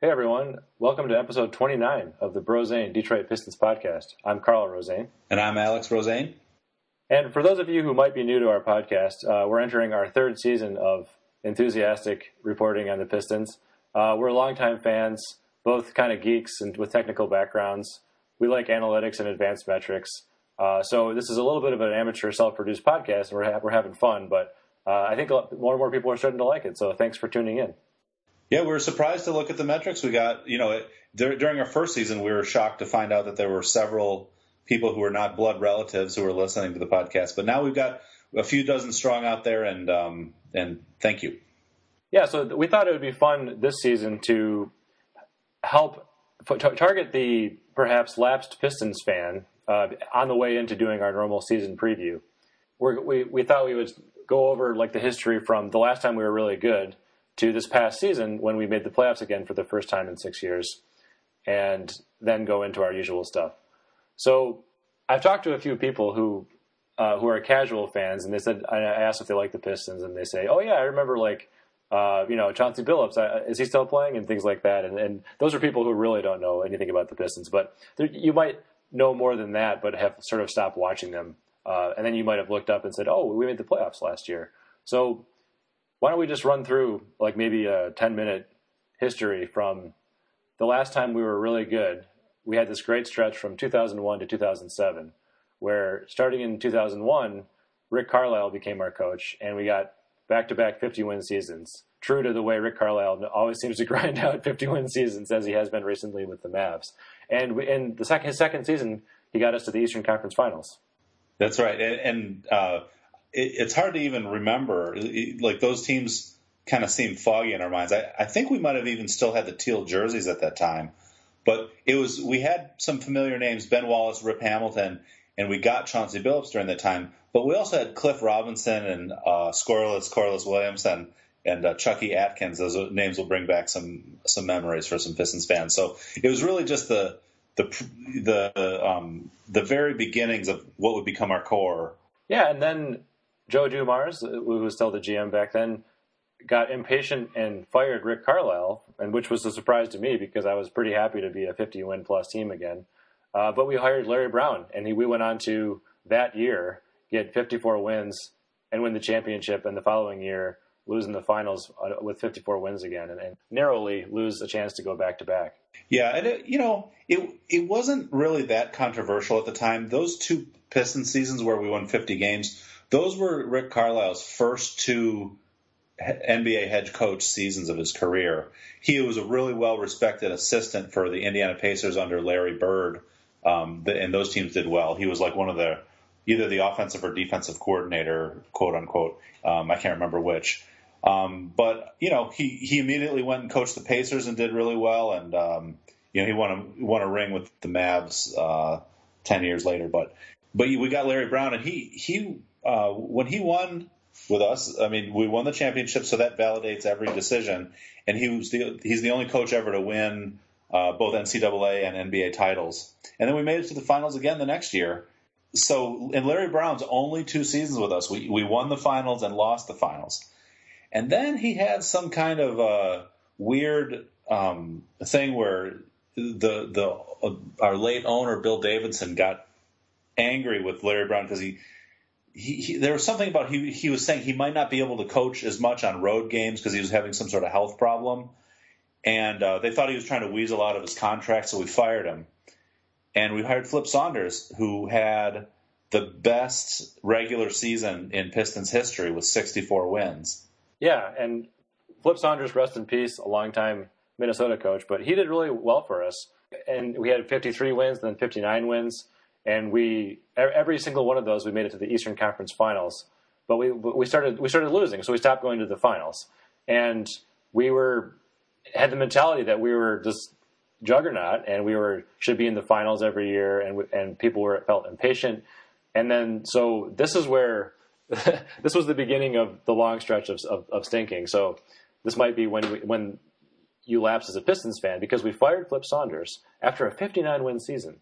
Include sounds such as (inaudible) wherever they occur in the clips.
Hey everyone, welcome to episode 29 of the Brozane Detroit Pistons podcast. I'm Carl Rosane. And I'm Alex Rosane. And for those of you who might be new to our podcast, uh, we're entering our third season of enthusiastic reporting on the Pistons. Uh, we're longtime fans, both kind of geeks and with technical backgrounds. We like analytics and advanced metrics. Uh, so this is a little bit of an amateur self-produced podcast, and we're, ha- we're having fun, but uh, I think more and more people are starting to like it. So thanks for tuning in. Yeah, we were surprised to look at the metrics. We got, you know, it, during our first season, we were shocked to find out that there were several people who were not blood relatives who were listening to the podcast. But now we've got a few dozen strong out there, and um, and thank you. Yeah, so we thought it would be fun this season to help target the perhaps lapsed Pistons fan uh, on the way into doing our normal season preview. We're, we we thought we would go over like the history from the last time we were really good to this past season when we made the playoffs again for the first time in six years, and then go into our usual stuff. So I've talked to a few people who uh, who are casual fans, and they said I asked if they like the Pistons, and they say, "Oh yeah, I remember like uh, you know Chauncey Billups. Is he still playing?" and things like that. And, and, those are people who really don't know anything about the Pistons, but you might know more than that, but have sort of stopped watching them. Uh, and then you might have looked up and said, "Oh, we made the playoffs last year." So why don't we just run through like maybe a 10 minute history from the last time we were really good? We had this great stretch from 2001 to 2007, where starting in 2001, Rick Carlisle became our coach, and we got back to back 50 win seasons. True to the way Rick Carlisle always seems to (laughs) grind out 50 win seasons, as he has been recently with the Mavs. And in the his second season, he got us to the Eastern Conference Finals. That's right. And, and uh, it, it's hard to even remember. Like those teams kind of seem foggy in our minds. I, I think we might have even still had the teal jerseys at that time, but it was we had some familiar names: Ben Wallace, Rip Hamilton, and we got Chauncey Billups during that time. But we also had Cliff Robinson and uh, Scoreless Corliss Williamson and uh, Chucky Atkins. Those names will bring back some some memories for some Pistons fans. So it was really just the the the um, the very beginnings of what would become our core. Yeah, and then Joe Dumars, who was still the GM back then, got impatient and fired Rick Carlisle, and which was a surprise to me because I was pretty happy to be a 50 win plus team again. Uh, but we hired Larry Brown, and he, we went on to that year get 54 wins and win the championship, and the following year lose in the finals uh, with 54 wins again, and, and narrowly lose a chance to go back to back. Yeah, and it, you know it it wasn't really that controversial at the time. Those two Piston seasons where we won 50 games those were Rick Carlisle's first two NBA head coach seasons of his career. He was a really well respected assistant for the Indiana Pacers under Larry Bird, um, and those teams did well. He was like one of the either the offensive or defensive coordinator, quote unquote. Um, I can't remember which. Um, but you know, he he immediately went and coached the Pacers and did really well, and um, you know he won a won a ring with the Mavs uh, ten years later. But but we got Larry Brown, and he he uh, when he won with us, I mean, we won the championship, so that validates every decision. And he was the he's the only coach ever to win uh, both NCAA and NBA titles. And then we made it to the finals again the next year. So in Larry Brown's only two seasons with us, we we won the finals and lost the finals. And then he had some kind of uh, weird um, thing where the the uh, our late owner Bill Davidson got angry with Larry Brown because he he, he, there was something about he he was saying he might not be able to coach as much on road games because he was having some sort of health problem, and uh, they thought he was trying to weasel out of his contract, so we fired him, and we hired Flip Saunders, who had the best regular season in Pistons history with 64 wins. Yeah, and Flip Saunders, rest in peace, a longtime Minnesota coach, but he did really well for us, and we had 53 wins, then 59 wins and we every single one of those we made it to the Eastern Conference Finals, but we we started we started losing, so we stopped going to the finals, and we were had the mentality that we were just juggernaut and we were should be in the finals every year, and and people were felt impatient, and then so this is where (laughs) this was the beginning of the long stretch of, of, of stinking. So this might be when we, when you lapse as a Pistons fan because we fired Flip Saunders after a 59 win season.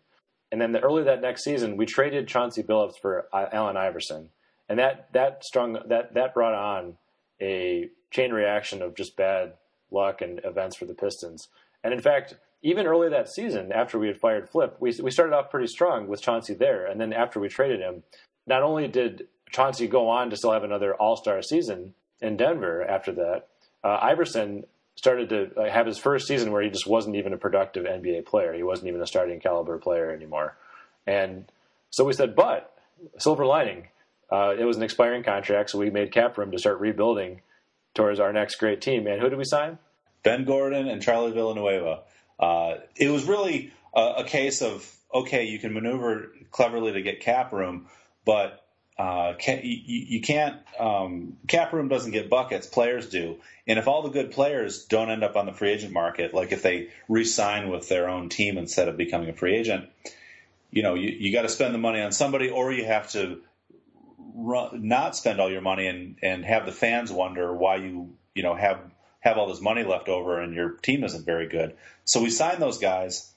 And then the, early that next season, we traded Chauncey Billups for uh, Allen Iverson, and that that strong that that brought on a chain reaction of just bad luck and events for the Pistons. And in fact, even early that season, after we had fired Flip, we we started off pretty strong with Chauncey there, and then after we traded him, not only did Chauncey go on to still have another All Star season in Denver after that, uh, Iverson started to have his first season where he just wasn't even a productive NBA player. He wasn't even a starting caliber player anymore. And so we said, but silver lining, uh, it was an expiring contract, so we made cap room to start rebuilding towards our next great team. And who did we sign? Ben Gordon and Charlie Villanueva. Uh, it was really a, a, case of okay, you can maneuver cleverly to get cap room, but uh, you, you, can't. Um, cap room doesn't get buckets; players do. And if all the good players don't end up on the free agent market, like if they re-sign with their own team instead of becoming a free agent, you know, you, you got to spend the money on somebody, or you have to run, not spend all your money and and have the fans wonder why you you know have have all this money left over and your team isn't very good. So we signed those guys,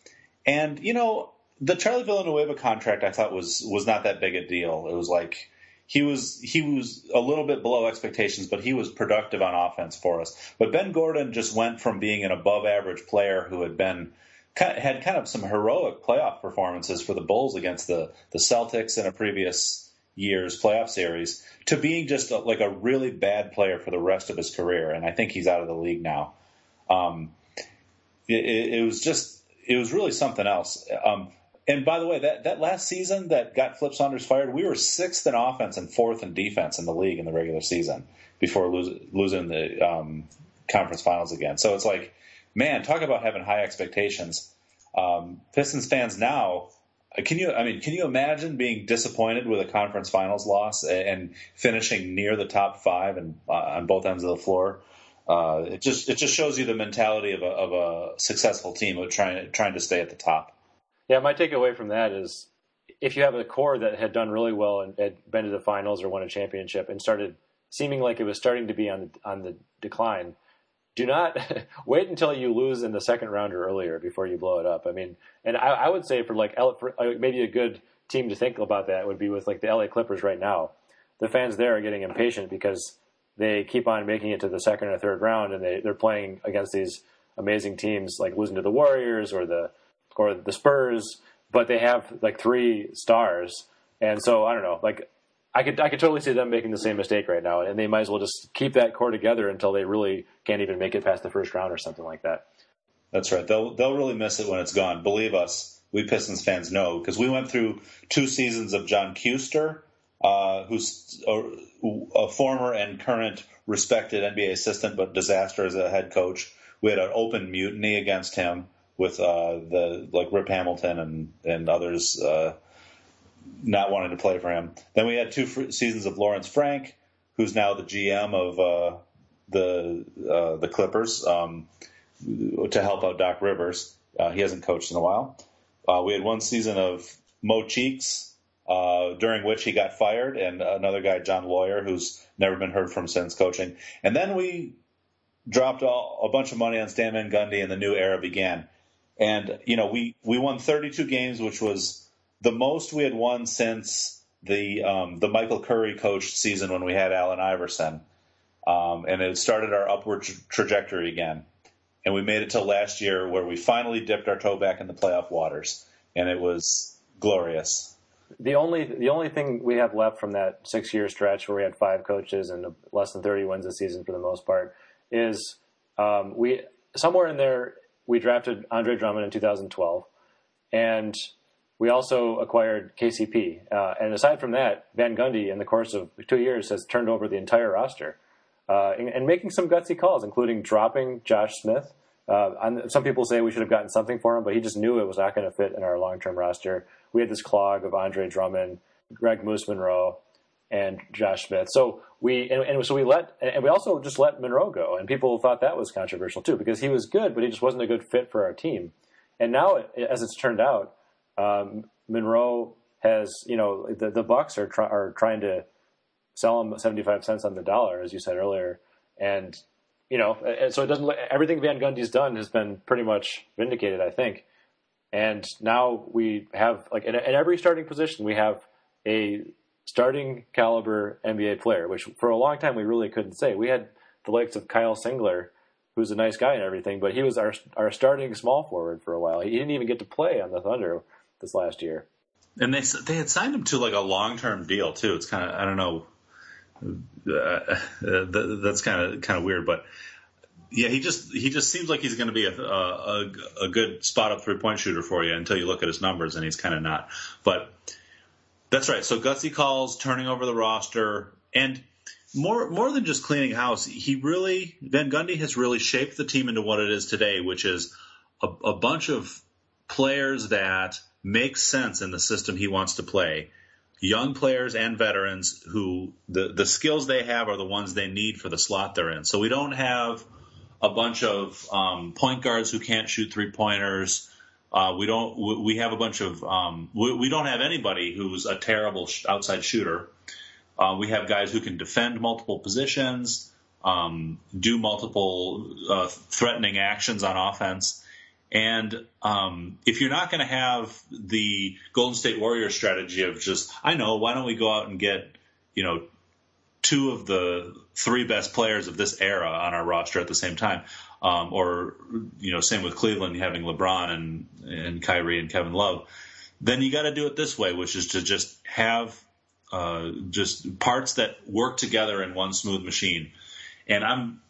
and you know the Charlie Villanueva contract I thought was was not that big a deal. It was like he was he was a little bit below expectations, but he was productive on offense for us. But Ben Gordon just went from being an above average player who had been had kind of some heroic playoff performances for the Bulls against the the Celtics in a previous year's playoff series to being just a, like a really bad player for the rest of his career. And I think he's out of the league now. Um, it, it, was just, it was really something else. Um, and by the way, that, that last season that got Flip Saunders fired, we were sixth in offense and fourth in defense in the league in the regular season before lose, losing the um, conference finals again. So it's like, man, talk about having high expectations. Um, Pistons fans now can you? I mean, can you imagine being disappointed with a conference finals loss and finishing near the top five and uh, on both ends of the floor? Uh, it just it just shows you the mentality of a, of a successful team of trying trying to stay at the top. Yeah, my takeaway from that is if you have a core that had done really well and had been to the finals or won a championship and started seeming like it was starting to be on on the decline, do not (laughs) wait until you lose in the second round or earlier before you blow it up. I mean, and I, I would say for like for uh, maybe a good team to think about that would be with like the LA Clippers right now. The fans there are getting impatient because they keep on making it to the second or third round, and they they're playing against these amazing teams like losing to the Warriors or the or the Spurs, but they have like three stars, and so I don't know, like I could I could totally see them making the same mistake right now, and they might as well just keep that core together until they really can't even make it past the first round or something like that. That's right. They'll they'll really miss it when it's gone. Believe us, we Pistons fans know because we went through two seasons of John Kuester, uh, who's a, a, former and current respected NBA assistant, but disaster as a head coach. We had an open mutiny against him with uh, the like Rip Hamilton and and others. Uh, not wanting to play for him. Then we had two seasons of Lawrence Frank, who's now the GM of uh, the uh, the Clippers, um, to help out Doc Rivers. Uh, he hasn't coached in a while. Uh, we had one season of Mo Cheeks, during which he got fired, and another guy, John Loyer, who's never been heard from since coaching. And then we dropped all, a bunch of money on Stan Van Gundy, and the new era began. And you know, we we won 32 games, which was the most we had won since the um, the Michael Curry coached season when we had Allen Iverson, um, and it started our upward tra- trajectory again. And we made it till last year where we finally dipped our toe back in the playoff waters, and it was glorious. The only the only thing we have left from that six year stretch where we had five coaches and less than thirty wins a season for the most part is um, we somewhere in there we drafted Andre Drummond in 2012, and we also acquired KCP. Uh, and aside from that, Van Gundy, in the course of two years, has turned over the entire roster uh, and, and, making some gutsy calls, including dropping Josh Smith. Uh, some people say we should have gotten something for him, but he just knew it was not going to fit in our long term roster. We had this clog of Andre Drummond, Greg Moose Monroe, and Josh Smith. So we and, and, so we let and we also just let Monroe go, and people thought that was controversial too because he was good, but he just wasn't a good fit for our team. And now, as it's turned out, um, Monroe has, you know, the, the Bucks are, try, are trying to sell him 75 cents on the dollar, as you said earlier. And, you know, and so it doesn't, everything Van Gundy's done has been pretty much vindicated, I think. And now we have, like, in, in every starting position, we have a starting caliber NBA player, which for a long time we really couldn't say. We had the likes of Kyle Singler, who's a nice guy and everything, but he was our our starting small forward for a while. He didn't even get to play on the Thunder this last year. And they they had signed him to like a long term deal too. It's kind of I don't know. Uh, uh, that's kind of kind of weird, but yeah, he just he just seems like he's going to be a, a, a good spot up three point shooter for you until you look at his numbers, and he's kind of not. But that's right. So gutsy calls, turning over the roster, and more more than just cleaning house, he really Van Gundy has really shaped the team into what it is today, which is a, a bunch of players that make sense in the system he wants to play. Young players and veterans who the the skills they have are the ones they need for the slot they're in. So we don't have a bunch of um, point guards who can't shoot three pointers. Uh, we don't. We have a bunch of. Um, we, we, don't have anybody who's a terrible outside shooter. Uh, we have guys who can defend multiple positions, um, do multiple uh, threatening actions on offense. And um, if you're not going to have the Golden State Warriors strategy of just, I know, why don't we go out and get, you know, two of the three best players of this era on our roster at the same time. Um, or, you know, same with Cleveland having LeBron and, and Kyrie and Kevin Love. Then you got to do it this way, which is to just have uh, just parts that work together in one smooth machine. And I'm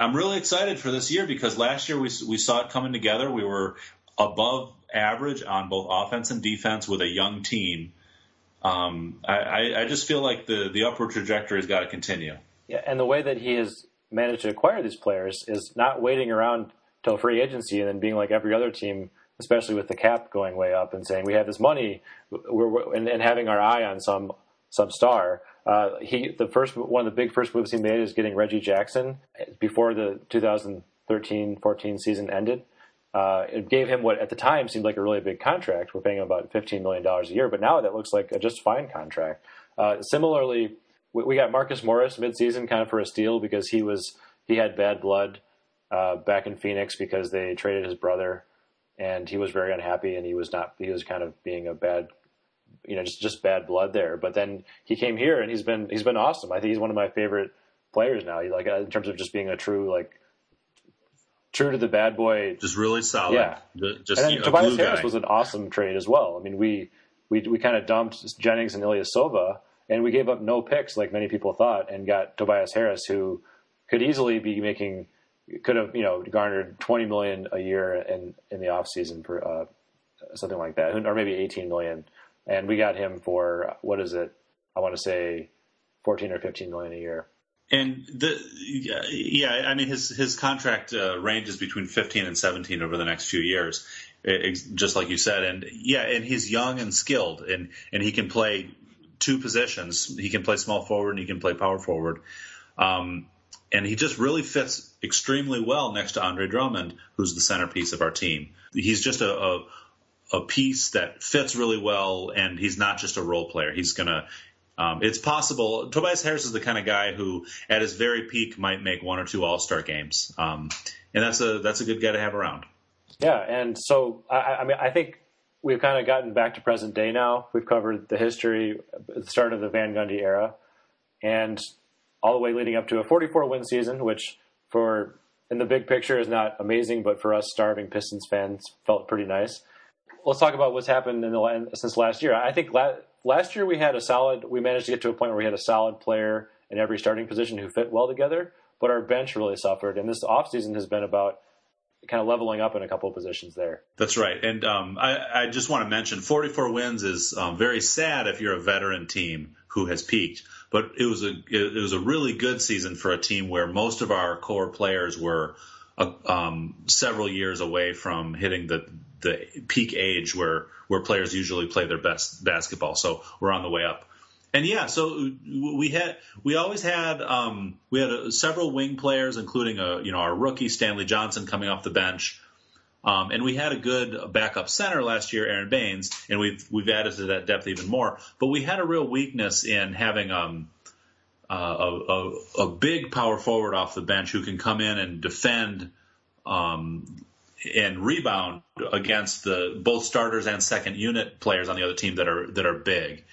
I'm really excited for this year because last year we we saw it coming together. We were above average on both offense and defense with a young team um, I, I just feel like the the upward trajectory has got to continue. Yeah, and the way that he has managed to acquire these players is not waiting around till free agency and then being like every other team, especially with the cap going way up and saying we have this money, we're, we're, and, and, having our eye on some some star. Uh, he the first one of the big first moves he made is getting Reggie Jackson before the 2013-14 season ended. Uh, it gave him what at the time seemed like a really big contract. We're paying him about $15 million a year, but now that looks like a just fine contract. Uh, similarly, we, we, got Marcus Morris midseason kind of for a steal because he was he had bad blood uh, back in Phoenix because they traded his brother, and he was very unhappy, and he was not he was kind of being a bad, you know, just just bad blood there. But then he came here, and he's been he's been awesome. I think he's one of my favorite players now. He, like in terms of just being a true like true to the bad boy. Just really solid. Yeah. Just and then Tobias Harris was an awesome trade as well. I mean, we we we kind of dumped Jennings and Ilyasova, and we gave up no picks like many people thought, and got Tobias Harris, who could easily be making could have you know garnered 20 million a year in in the off season for uh, something like that, or maybe 18 million, and we got him for what is it? I want to say 14 or 15 million a year. And the yeah, I mean his his contract uh, ranges between 15 and 17 over the next few years, it, just like you said. And yeah, and he's young and skilled, and and he can play two positions. He can play small forward and he can play power forward. Um, and he just really fits extremely well next to Andre Drummond, who's the centerpiece of our team. He's just a, a a piece that fits really well, and he's not just a role player. He's gonna um, it's possible. Tobias Harris is the kind of guy who, at his very peak, might make one or two All Star games, um, and that's a that's a good guy to have around. Yeah, and so I, I mean, I think we've kind of gotten back to present day now. We've covered the history, the start of the Van Gundy era, and all the way leading up to a 44 win season, which for in the big picture is not amazing, but for us starving Pistons fans felt pretty nice. Let's talk about what's happened in the since last year. I think last year we had a solid. We managed to get to a point where we had a solid player in every starting position who fit well together, but our bench really suffered. And this offseason has been about kind of leveling up in a couple of positions there. That's right. And um, I, I, just want to mention 44 wins is um, very sad if you're a veteran team who has peaked. But it was a it was a really good season for a team where most of our core players were uh, um, several years away from hitting the the peak age where where players usually play their best basketball. So we're on the way up. And yeah, so we had we always had um, we had a, several wing players, including a you know our rookie Stanley Johnson coming off the bench, um, and we had a good backup center last year, Aron Baynes, and we've we've added to that depth even more. But we had a real weakness in having um, uh, a, a, a big power forward off the bench who can come in and defend um, and rebound against the both starters and second unit players on the other team that are that are big.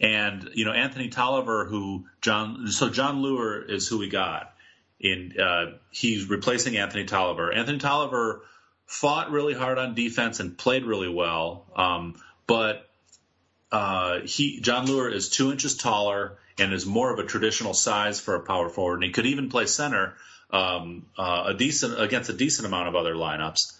And you know Anthony Tolliver, who John, so Jon Leuer is who we got, In uh, he's replacing Anthony Tolliver. Anthony Tolliver fought really hard on defense and played really well, um, but uh, he Jon Leuer is two inches taller and is more of a traditional size for a power forward, and he could even play center um, uh, a decent against a decent amount of other lineups.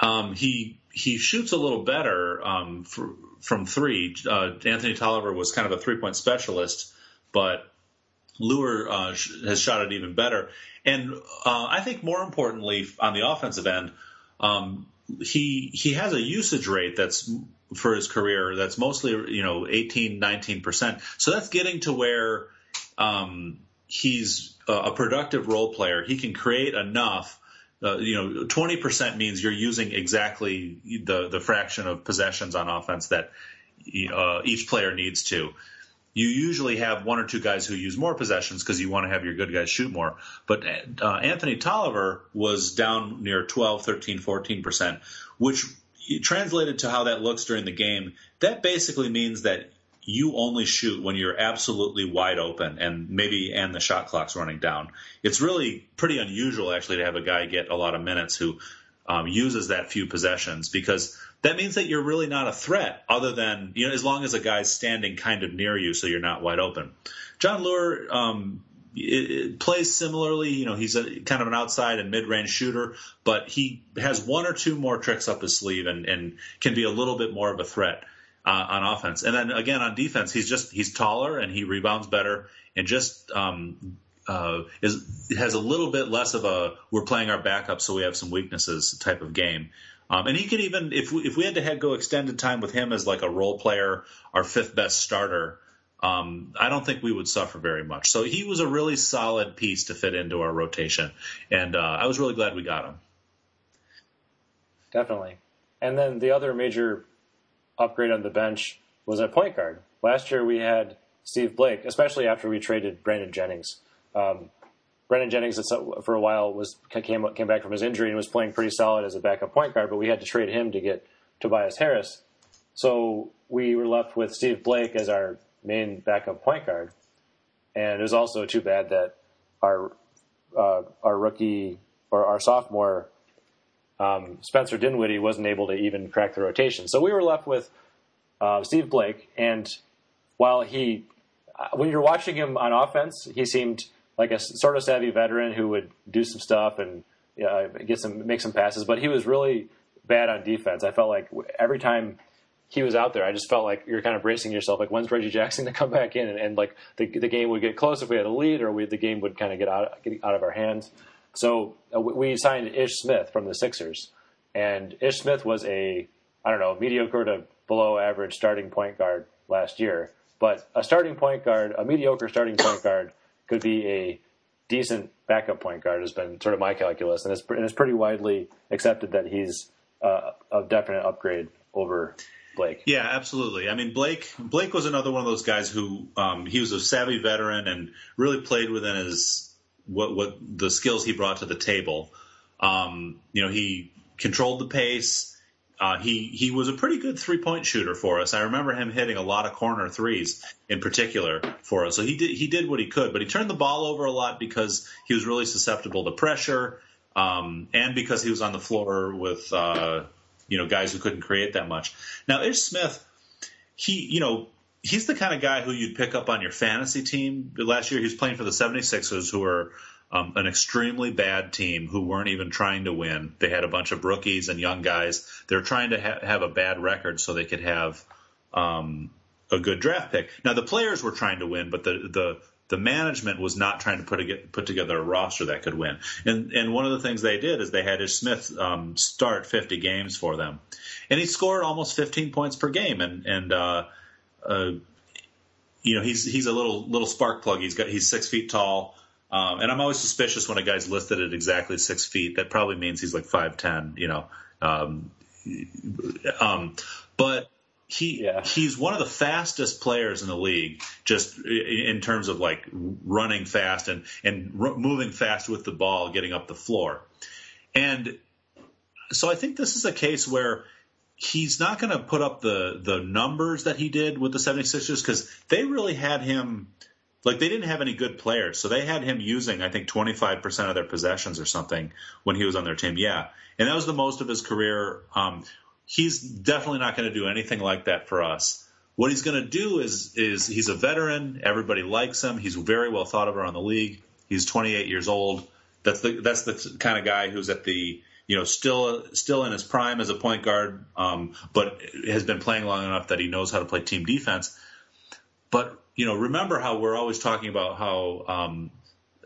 Um, he he shoots a little better um, for, from three. Uh, Anthony Tolliver was kind of a three point specialist, but Leuer uh, has shot it even better. And uh, I think more importantly, on the offensive end, um, he he has a usage rate that's for his career that's mostly you know 18 19 percent. So that's getting to where um, he's a productive role player. He can create enough. Uh, you know, 20% means you're using exactly the the fraction of possessions on offense that uh, each player needs to you usually have one or two guys who use more possessions because you want to have your good guys shoot more. But uh, Anthony Tolliver was down near 12, 13, 14%, which translated to how that looks during the game. That basically means that you only shoot when you're absolutely wide open and maybe and the shot clock's running down. It's really pretty unusual actually to have a guy get a lot of minutes who um, uses that few possessions because that means that you're really not a threat other than, you know, as long as a guy's standing kind of near you so you're not wide open. Jon Leuer um, it, it plays similarly. You know, he's a kind of an outside and mid-range shooter, but he has one or two more tricks up his sleeve and, and can be a little bit more of a threat uh, on offense. And then again on defense, he's just he's taller and he rebounds better and just um, uh, is has a little bit less of a we're playing our backup so we have some weaknesses type of game. Um, and he could even, if we, if we had to have, go extended time with him as like a role player, our fifth best starter, um, I don't think we would suffer very much. So he was a really solid piece to fit into our rotation, and uh, I was really glad we got him. Definitely. And then the other major upgrade on the bench was a point guard. Last year we had Steve Blake, especially after we traded Brandon Jennings. Um, Brandon Jennings for a while was came came back from his injury and was playing pretty solid as a backup point guard, but we had to trade him to get Tobias Harris. So we were left with Steve Blake as our main backup point guard, and it was also too bad that our uh, our rookie or our sophomore um, Spencer Dinwiddie wasn't able to even crack the rotation. So we were left with uh, Steve Blake, and while he, uh, when you're watching him on offense, he seemed like a sort of savvy veteran who would do some stuff and uh, get some make some passes, but he was really bad on defense. I felt like every time he was out there, I just felt like you're kind of bracing yourself, like when's Reggie Jackson (laughs) to come back in, and, and like the, the game would get close if we had a lead, or we, the game would kind of get out get out of our hands. So uh, we signed Ish Smith from the Sixers, and Ish Smith was a I don't know mediocre to below average starting point guard last year, but a starting point guard, a mediocre starting point guard could be a decent backup point guard has been sort of my calculus, and it's, and it's pretty widely accepted that he's uh, a definite upgrade over Blake. Yeah, absolutely. I mean, Blake Blake was another one of those guys who um, he was a savvy veteran and really played within his what what the skills he brought to the table. Um, you know, he controlled the pace. Uh, he he was a pretty good three point shooter for us. I remember him hitting a lot of corner threes in particular for us. So he did he did what he could, but he turned the ball over a lot because he was really susceptible to pressure, um, and because he was on the floor with uh, you know guys who couldn't create that much. Now Ish Smith, he you know he's the kind of guy who you'd pick up on your fantasy team. Last year he was playing for the 76ers, who are um, an extremely bad team who weren't even trying to win. They had a bunch of rookies and young guys. They're trying to ha- have a bad record so they could have um, a good draft pick. Now the players were trying to win, but the the the management was not trying to put a, put together a roster that could win. And and one of the things they did is they had Ish Smith um, start 50 games for them, and he scored almost 15 points per game. And and uh, uh, you know he's he's a little little spark plug. He's got he's six feet tall. Um, and I'm always suspicious when a guy's listed at exactly six feet. That probably means he's like five ten, you know. Um, um, but he yeah. he's one of the fastest players in the league, just in terms of like running fast and and r- moving fast with the ball, getting up the floor. And so I think this is a case where he's not going to put up the the numbers that he did with the 76ers because they really had him like they didn't have any good players, so they had him using I think 25% of their possessions or something when he was on their team. Yeah, and that was the most of his career. Um, he's definitely not going to do anything like that for us. What he's going to do is is he's a veteran. Everybody likes him. He's very well thought of around the league. He's 28 years old. That's the that's the kind of guy who's at the you know still still in his prime as a point guard, um, but has been playing long enough that he knows how to play team defense. But you know, remember how we're always talking about how um,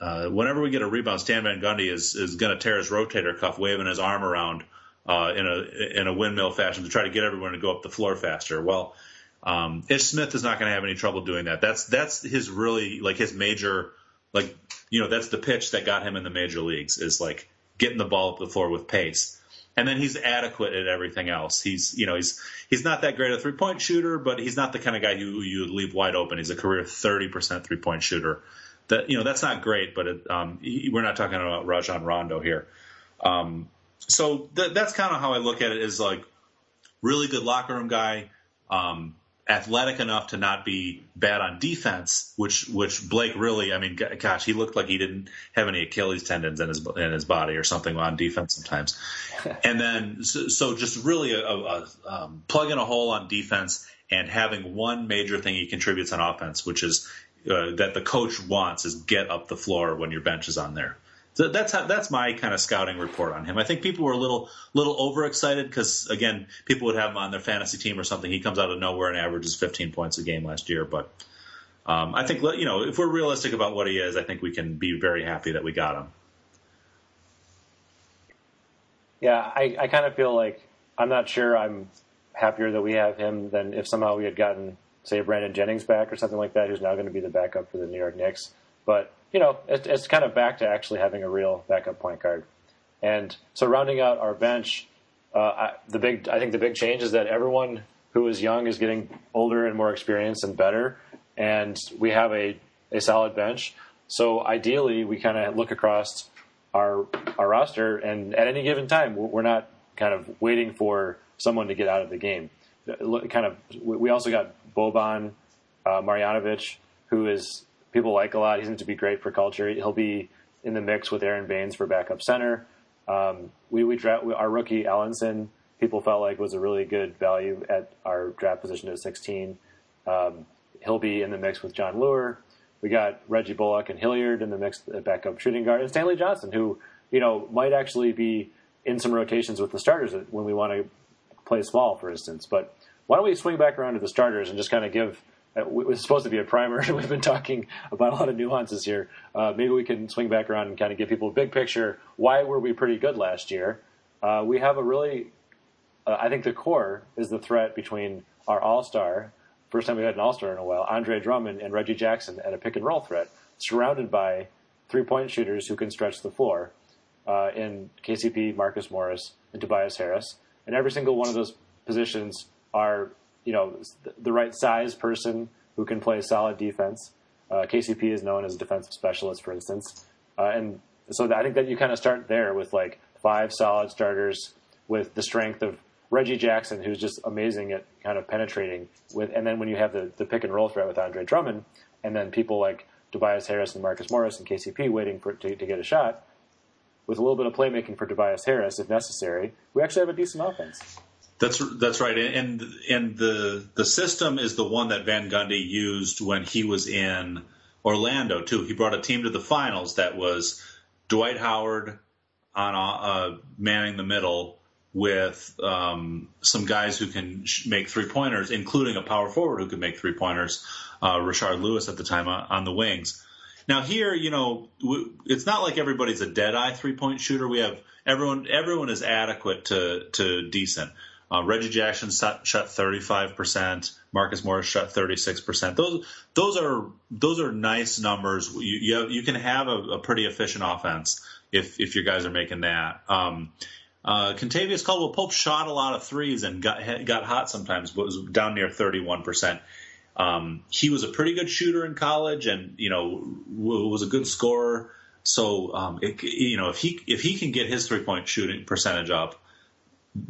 uh, whenever we get a rebound, Stan Van Gundy is is going to tear his rotator cuff, waving his arm around uh, in a in a windmill fashion to try to get everyone to go up the floor faster. Well, um, Ish Smith is not going to have any trouble doing that. That's that's his really like his major like you know that's the pitch that got him in the major leagues is like getting the ball up the floor with pace. And then he's adequate at everything else. He's you know he's he's not that great a three point shooter, but he's not the kind of guy you you would leave wide open. He's a career thirty percent three point shooter. That you know that's not great, but it, um, he, we're not talking about Rajon Rondo here. Um, so th- that's kind of how I look at it. Is like really good locker room guy, um, athletic enough to not be bad on defense, which which Blake really, I mean, gosh, he looked like he didn't have any Achilles tendons in his in his body or something on defense sometimes. (laughs) and then so, so, just really a, a, um, plugging a hole on defense and having one major thing he contributes on offense, which is uh, that the coach wants is get up the floor when your bench is on there. So that's how, that's my kind of scouting report on him. I think people were a little little overexcited because again, people would have him on their fantasy team or something. He comes out of nowhere and averages 15 points a game last year. But um, I think you know if we're realistic about what he is, I think we can be very happy that we got him. Yeah, I, I kind of feel like I'm not sure I'm happier that we have him than if somehow we had gotten say Brandon Jennings back or something like that, who's now going to be the backup for the New York Knicks. But you know, it, it's kind of back to actually having a real backup point guard. And so rounding out our bench, uh, I, the big I think the big change is that everyone who is young is getting older and more experienced and better, and we have a, a solid bench. So ideally, we kind of look across our our roster, and at any given time, we're not kind of waiting for someone to get out of the game. Kind of, we also got Boban uh, Marjanovic, who is people like a lot. He seems to be great for culture. He'll be in the mix with Aron Baynes for backup center. Um, we we draft our rookie Ellenson. People felt like was a really good value at our draft position at 16. Um, he'll be in the mix with Jon Leuer. We got Reggie Bullock and Hilliard in the mix at backup shooting guard, and Stanley Johnson, who you know might actually be in some rotations with the starters when we want to play small, for instance. But why don't we swing back around to the starters and just kind of give it was supposed to be a primer. (laughs) We've been talking about a lot of nuances here. Uh, maybe we can swing back around and kind of give people a big picture. Why were we pretty good last year? Uh, we have a really, uh, I think the core is the threat between our all star, first time we've had an all star in a while, Andre Drummond and Reggie Jackson at a pick and roll threat, surrounded by three point shooters who can stretch the floor uh, in KCP, Marcus Morris, and Tobias Harris. And every single one of those positions are you know the right size person who can play solid defense. Uh, KCP is known as a defensive specialist, for instance, uh, and so I think that you kind of start there with like five solid starters with the strength of Reggie Jackson, who's just amazing at kind of penetrating with, and then when you have the, the pick and roll threat with Andre Drummond, and then people like Tobias Harris and Marcus Morris and KCP waiting for to, to get a shot, with a little bit of playmaking for Tobias Harris if necessary, we actually have a decent offense. That's that's right, and and the the system is the one that Van Gundy used when he was in Orlando too. He brought a team to the finals that was Dwight Howard on uh, manning the middle with um, some guys who can make three pointers, including a power forward who could make three pointers, uh, Rashard Lewis at the time uh, on the wings. Now here, you know, it's not like everybody's a dead eye three point shooter. We have everyone everyone is adequate to to decent. Uh, Reggie Jackson shot, shot 35%. Marcus Morris shot 36%. Those those are those are nice numbers. You you, have, you can have a, a, pretty efficient offense if if your guys are making that. Um, uh, Kentavious Caldwell Pope shot a lot of threes and got got hot sometimes, but was down near 31%. Um, he was a pretty good shooter in college, and you know was a good scorer. So um, it, you know if he if he can get his three point shooting percentage up,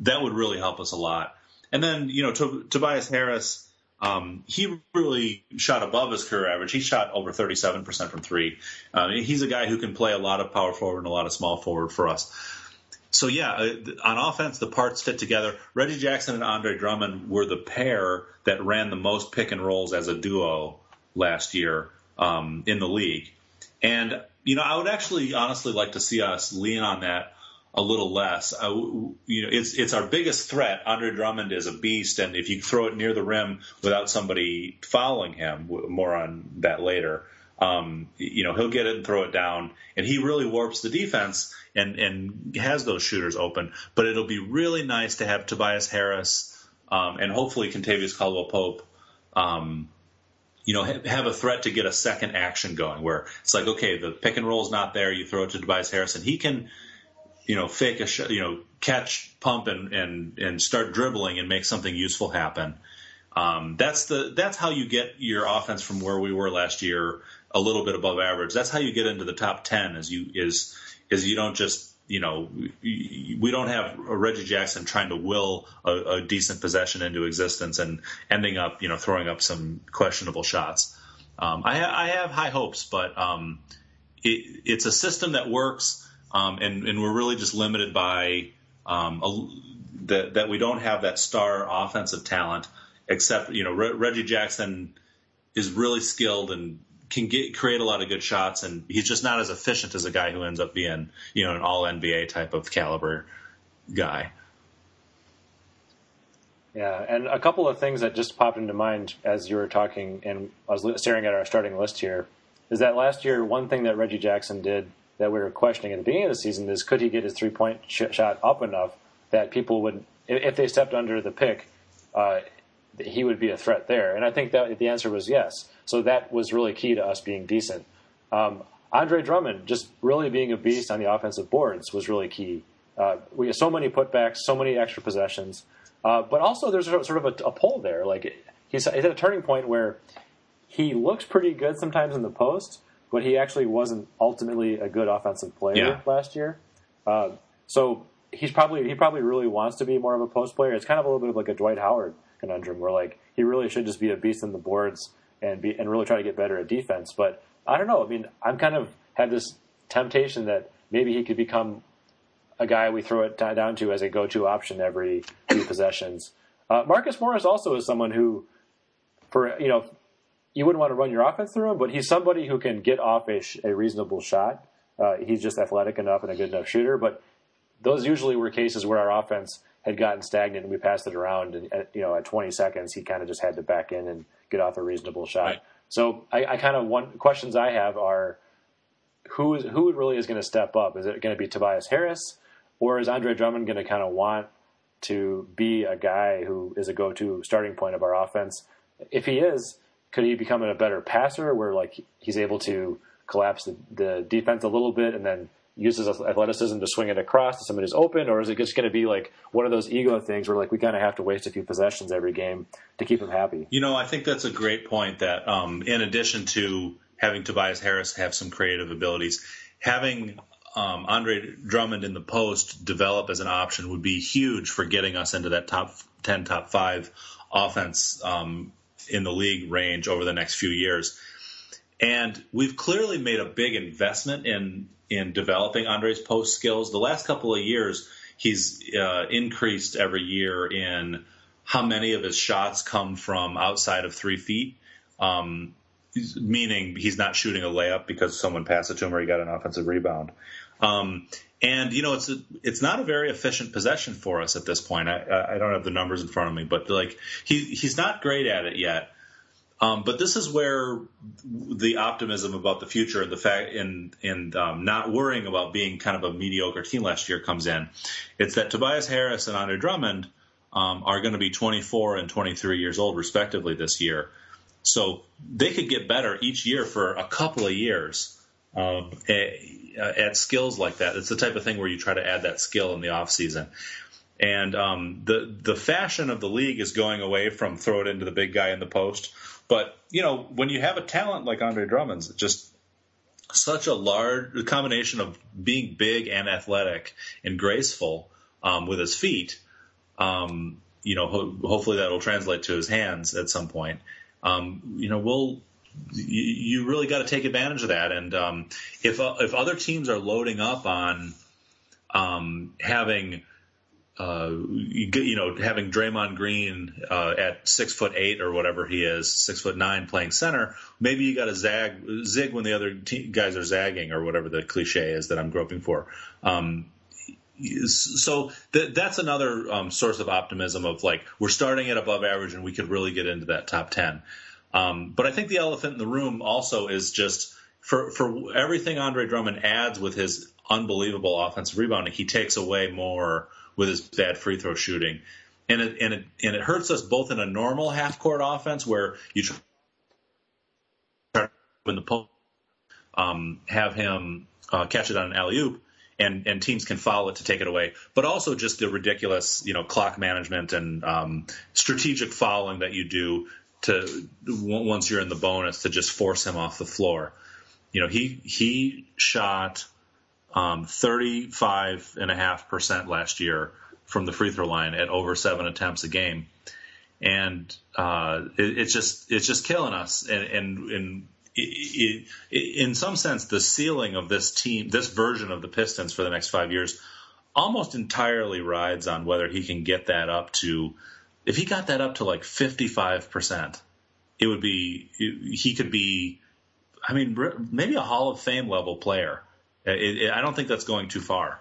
that would really help us a lot. And then, you know, Tobias Harris, um, he really shot above his career average. He shot over 37% from three. Uh, he's a guy who can play a lot of power forward and a lot of small forward for us. So yeah, uh, on offense, the parts fit together. Reggie Jackson and Andre Drummond were the pair that ran the most pick and rolls as a duo last year um, in the league. And you know, I would actually honestly like to see us lean on that a little less. Uh, you know, it's it's our biggest threat. Andre Drummond is a beast, and if you throw it near the rim without somebody following him, more on that later. Um, you know, he'll get it and throw it down, and he really warps the defense and and has those shooters open. But it'll be really nice to have Tobias Harris um, and hopefully Kentavious Caldwell Pope. Um, you know, have a threat to get a second action going where it's like, okay, the pick and roll is not there. You throw it to Tobias Harris, and he can you know, fake a shot, you know, catch, pump, and and and start dribbling and make something useful happen. Um, that's the that's how you get your offense from where we were last year, a little bit above average. That's how you get into the top ten. Is you is is you don't just you know we don't have Reggie Jackson trying to will a, a decent possession into existence and ending up you know throwing up some questionable shots. Um, I, ha- I have high hopes, but um, it, it's a system that works um, and, and we're really just limited by um, that that we don't have that star offensive talent. Except you know Re- Reggie Jackson is really skilled and can get create a lot of good shots, and he's just not as efficient as a guy who ends up being you know an All NBA type of caliber guy. Yeah, and a couple of things that just popped into mind as you were talking, and I was staring at our starting list here, is that last year one thing that Reggie Jackson did that we were questioning at the beginning of the season is could he get his three point sh- shot up enough that people would, if they stepped under the pick, uh, he would be a threat there. And I think that the answer was yes. So that was really key to us being decent. Um, Andre Drummond just really being a beast on the offensive boards was really key. Uh, we had so many putbacks, so many extra possessions, uh, but also there's sort of a, a pull there. Like he's, he's at a turning point where he looks pretty good sometimes in the post, but he actually wasn't ultimately a good offensive player yeah. last year. Uh, so he's probably he probably really wants to be more of a post player. It's kind of a little bit of like a Dwight Howard conundrum, where like he really should just be a beast in the boards and be and really try to get better at defense. But I don't know. I mean, I'm kind of had this temptation that maybe he could become a guy we throw it down to as a go-to option every few possessions. Uh, Marcus Morris also is someone who, for you know, you wouldn't want to run your offense through him, but he's somebody who can get off a, a reasonable shot. Uh, he's just athletic enough and a good enough shooter. But those usually were cases where our offense had gotten stagnant and we passed it around. And at, you know, at 20 seconds, he kind of just had to back in and get off a reasonable shot. Right. So I, I kind of one questions I have are who is who really is going to step up? Is it going to be Tobias Harris, or is Andre Drummond going to kind of want to be a guy who is a go-to starting point of our offense? If he is, could he become a better passer where like he's able to collapse the, the defense a little bit and then uses athleticism to swing it across to somebody who's open, or is it just going to be like one of those ego things where like we kind of have to waste a few possessions every game to keep him happy? You know, I think that's a great point. That um, in addition to having Tobias Harris have some creative abilities, having um, Andre Drummond in the post develop as an option would be huge for getting us into that top ten, top five offense um, in the league range over the next few years. And we've clearly made a big investment in in developing Andre's post skills. The last couple of years, he's uh, increased every year in how many of his shots come from outside of three feet. Um, meaning he's not shooting a layup because someone passed it to him or he got an offensive rebound. Um, and you know, it's a, it's not a very efficient possession for us at this point. I, I don't have the numbers in front of me, but like he he's not great at it yet. Um, but this is where the optimism about the future and the fact and and um, not worrying about being kind of a mediocre team last year comes in. It's that Tobias Harris and Andre Drummond um, are going to be 24 and 23 years old respectively this year, so they could get better each year for a couple of years. Um, uh, at skills like that. It's the type of thing where you try to add that skill in the off season. And um, the the fashion of the league is going away from throw it into the big guy in the post. But you know, when you have a talent like Andre Drummond's, just such a large combination of being big and athletic and graceful um, with his feet, um, you know, ho- hopefully that'll translate to his hands at some point. Um, you know, we'll you, really got to take advantage of that. And um, if uh, if other teams are loading up on um, having uh, you, know having Draymond Green uh, at six foot eight or whatever he is, six foot nine playing center, maybe you got to zag zig when the other te- guys are zagging or whatever the cliche is that I'm groping for. Um, so th- that's another um, source of optimism of like we're starting at above average and we could really get into that top ten. Um, but I think the elephant in the room also is just for for everything Andre Drummond adds with his unbelievable offensive rebounding, he takes away more with his bad free throw shooting, and it and it and it hurts us both in a normal half court offense where you try in the post, um, have him uh, catch it on an alley oop, and and teams can follow it to take it away. But also just the ridiculous, you know, clock management and um, strategic fouling that you do to once you're in the bonus to just force him off the floor. You know, he he shot um, 35.5% last year from the free throw line at over seven attempts a game. And uh, it, it's just it's just killing us. And, and, and it, it, in some sense, the ceiling of this team, this version of the Pistons for the next five years, almost entirely rides on whether he can get that up to. If he got that up to like 55%, it would be he could be. I mean, maybe a Hall of Fame level player it, it, I don't think that's going too far.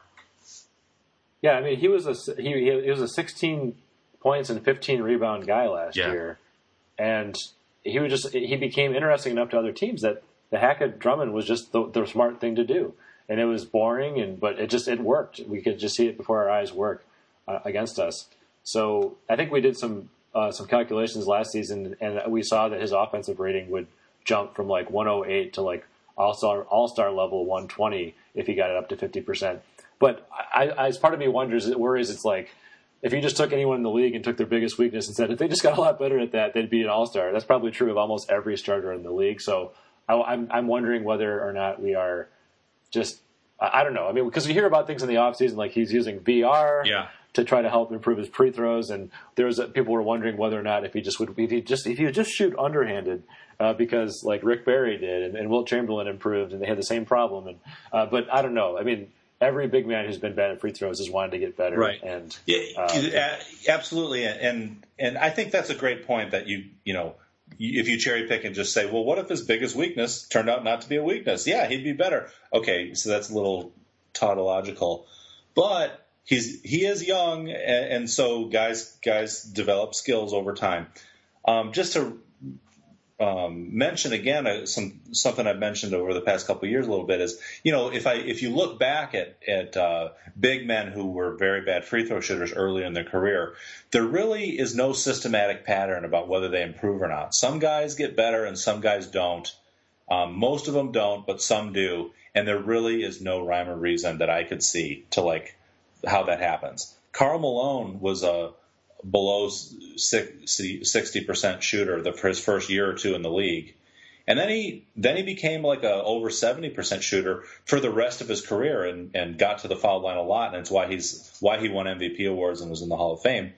Yeah, I mean, he was a he, he was a 16 points and 15 rebound guy last yeah. year, and he was just he became interesting enough to other teams that the hack at Drummond was just the, the smart thing to do, and it was boring, and but it just it worked. We could just see it before our eyes work uh, against us. So I think we did some uh, some calculations last season, and we saw that his offensive rating would jump from like 108 to like all star all star level 120 if he got it up to 50 percent. But I, I, as part of me wonders, it worries. It's like if you just took anyone in the league and took their biggest weakness and said if they just got a lot better at that, they'd be an all star. That's probably true of almost every starter in the league. So I, I'm I'm wondering whether or not we are just I don't know. I mean, because we hear about things in the offseason, like he's using VR yeah. To try to help improve his free throws, and there was a, people were wondering whether or not if he just would if he just if he would just shoot underhanded, uh, because like Rick Barry did and, and, Wilt Chamberlain improved and they had the same problem. And uh, but I don't know. I mean, every big man who's been bad at free throws has wanted to get better. Right. And yeah, uh, absolutely. And and I think that's a great point that you you know if you cherry pick and just say, well, what if his biggest weakness turned out not to be a weakness? Yeah, he'd be better. Okay, so that's a little tautological, but he's he is young, and, and so guys guys develop skills over time. Um, just to um, mention again uh, some something I've mentioned over the past couple years a little bit is you know if I if you look back at at uh, big men who were very bad free throw shooters early in their career, there really is no systematic pattern about whether they improve or not. Some guys get better and some guys don't. Um, most of them don't, but some do, and there really is no rhyme or reason that I could see to like how that happens. Karl Malone was a below 60% shooter the, for his first year or two in the league. And then he then he became like a over 70% shooter for the rest of his career and, and got to the foul line a lot. And it's why he's why he won MVP awards and was in the Hall of Fame.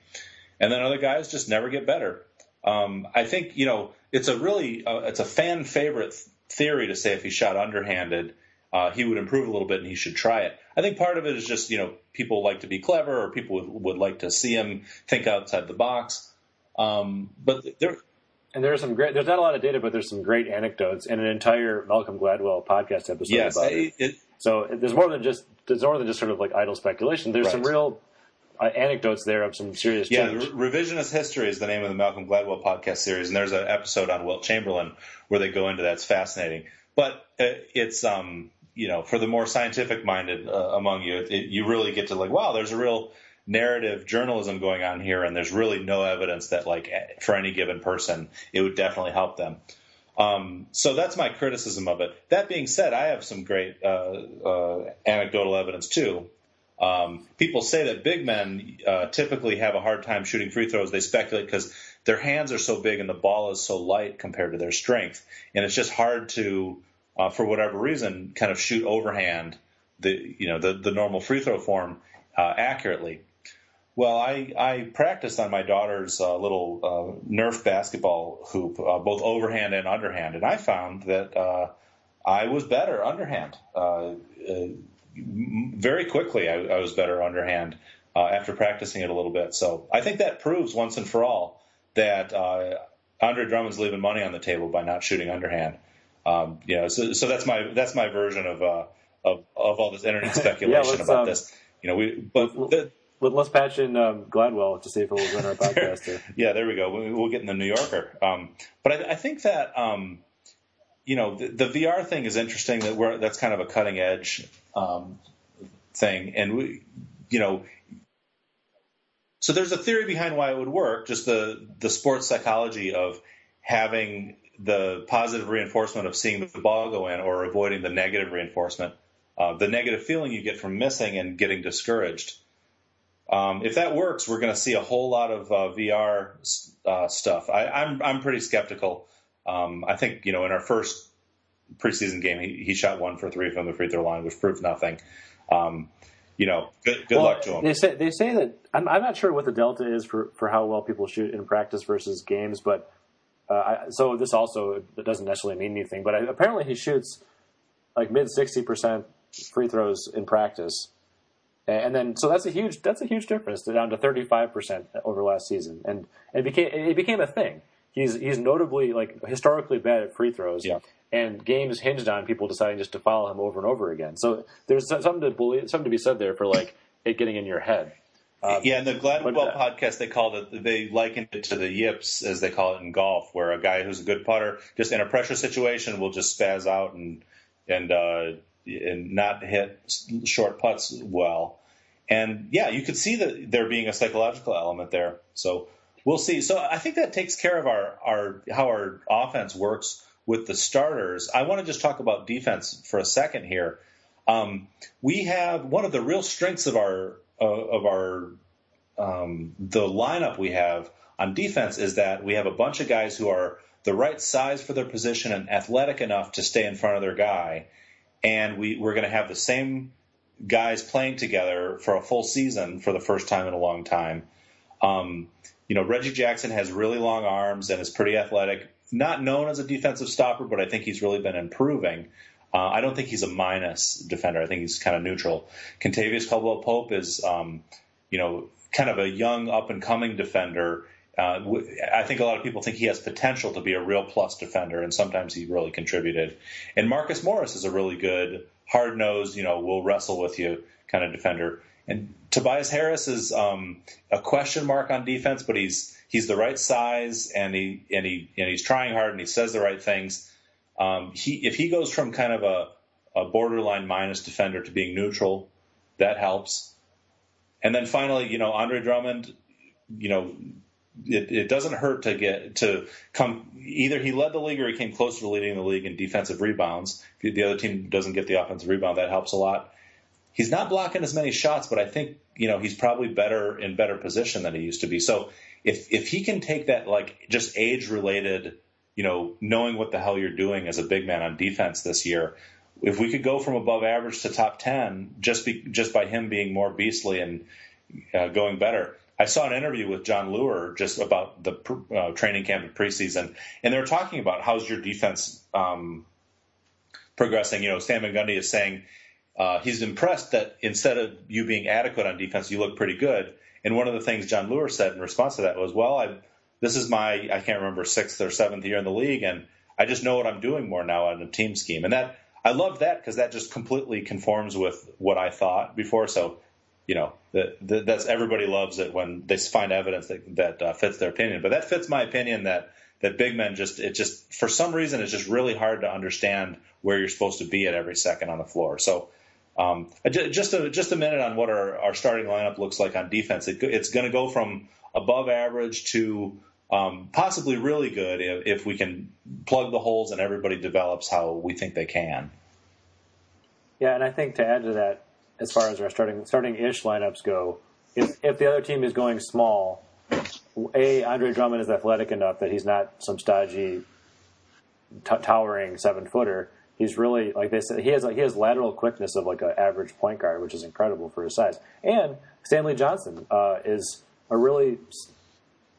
And then other guys just never get better. Um, I think you know it's a really uh, it's a fan favorite theory to say if he shot underhanded uh, he would improve a little bit and he should try it. I think part of it is just you know people like to be clever or people would, would like to see him think outside the box. Um, but there and there's some great. There's not a lot of data, but there's some great anecdotes and an entire Malcolm Gladwell podcast episode yes, about it. it. So there's more than just there's more than just sort of like idle speculation. There's right. some real uh, anecdotes there of some serious yeah, change. Revisionist History is the name of the Malcolm Gladwell podcast series, and there's an episode on Wilt Chamberlain where they go into that. It's fascinating, but uh, it's um, you know, for the more scientific minded uh, among you, it, you really get to like, wow, there's a real narrative journalism going on here, and there's really no evidence that like for any given person, it would definitely help them. Um, so that's my criticism of it. That being said, I have some great uh, uh, anecdotal evidence too. Um, people say that big men uh, typically have a hard time shooting free throws. They speculate because their hands are so big and the ball is so light compared to their strength, and it's just hard to uh, for whatever reason, kind of shoot overhand the you know the the normal free throw form uh, accurately. Well, I, I practiced on my daughter's uh, little uh, Nerf basketball hoop, uh, both overhand and underhand, and I found that uh, I was better underhand. Uh, very quickly, I, I, was better underhand after practicing it a little bit. So I think that proves once and for all that Andre Drummond's leaving money on the table by not shooting underhand. Um, you know, so, so that's my that's my version of of, of all this internet (laughs) speculation yeah, about um, this. You know, we but the, let's patch in um, Gladwell to see if it will win our (laughs) podcast. Here. yeah, there we go. We'll get in the New Yorker. Um, but I, I, think that um, you know the, the, VR thing is interesting. That we're that's kind of a cutting edge um, thing, and we, you know, so there's a theory behind why it would work. Just the the sports psychology of having the positive reinforcement of seeing the ball go in, or avoiding the negative reinforcement, uh, the negative feeling you get from missing and getting discouraged. Um, if that works, we're going to see a whole lot of uh, VR uh, stuff. I, am I'm, I'm pretty skeptical. Um, I think you know in our first preseason game, he, he shot one for three from the free throw line, which proved nothing. Um, you know, good, good well, luck to him. They say they say that I'm, I'm not sure what the delta is for, for how well people shoot in practice versus games, but Uh, I, so this also doesn't necessarily mean anything. But I, apparently, he shoots like mid sixty percent free throws in practice. And then so that's a huge that's a huge difference down to 35% over last season. And it became it became a thing. He's he's notably like historically bad at free throws. Yeah. and games hinged on people deciding just to follow him over and over again. So there's something to believe something to be said there for like it getting in your head um, yeah, in the Gladwell uh, podcast, they called it. They likened it to the yips, as they call it in golf, where a guy who's a good putter, just in a pressure situation, will just spaz out and and uh, and not hit short putts well. And yeah, you could see that there being a psychological element there. So we'll see. So I think that takes care of our, our how our offense works with the starters. I want to just talk about defense for a second here. Um, we have one of the real strengths of our of our um, the lineup we have on defense is that we have a bunch of guys who are the right size for their position and athletic enough to stay in front of their guy, and we, we're going to have the same guys playing together for a full season for the first time in a long time. Um, you know, Reggie Jackson has really long arms and is pretty athletic. Not known as a defensive stopper, but I think he's really been improving. Uh, I don't think he's a minus defender. I think he's kind of neutral. Kentavious Caldwell Pope is, um, you know, kind of a young up and coming defender. Uh, I think a lot of people think he has potential to be a real plus defender, and sometimes he really contributed. And Marcus Morris is a really good hard nosed, you know, will wrestle with you kind of defender. And Tobias Harris is um, a question mark on defense, but he's he's the right size and he and he and he's trying hard and he says the right things. Um, he if he goes from kind of a, a borderline minus defender to being neutral, that helps. And then finally, you know, Andre Drummond, you know, it, it, doesn't hurt to get to come. Either he led the league or he came closer to leading the league in defensive rebounds. If the other team doesn't get the offensive rebound, that helps a lot. He's not blocking as many shots, but I think you know he's probably better in better position than he used to be. So if if he can take that like just age related, you know, knowing what the hell you're doing as a big man on defense this year, if we could go from above average to top ten just be just by him being more beastly and uh, going better I saw an interview with Jon Leuer just about the uh, training camp and preseason, and they were talking about how's your defense um, progressing. You know, Van Gundy is saying uh, he's impressed that instead of you being adequate on defense, you look pretty good. And one of the things Jon Leuer said in response to that was, "Well, I this is my I can't remember sixth or seventh year in the league, and I just know what I'm doing more now on a team scheme." And that I love that because that just completely conforms with what I thought before. So you know, that, that's everybody loves it when they find evidence that that uh, fits their opinion. But that fits my opinion that that big men just it just for some reason it's just really hard to understand where you're supposed to be at every second on the floor. So. Um, just a just a minute on what our, our starting lineup looks like on defense. It, it's going to go from above average to um, possibly really good if, if, we can plug the holes and everybody develops how we think they can. Yeah, and I think to add to that, as far as our starting starting ish lineups go. If if the other team is going small, a Andre Drummond is athletic enough that he's not some stodgy, t- towering seven footer. He's really like they said he has he has lateral quickness of like an average point guard, which is incredible for his size. And Stanley Johnson uh, is a really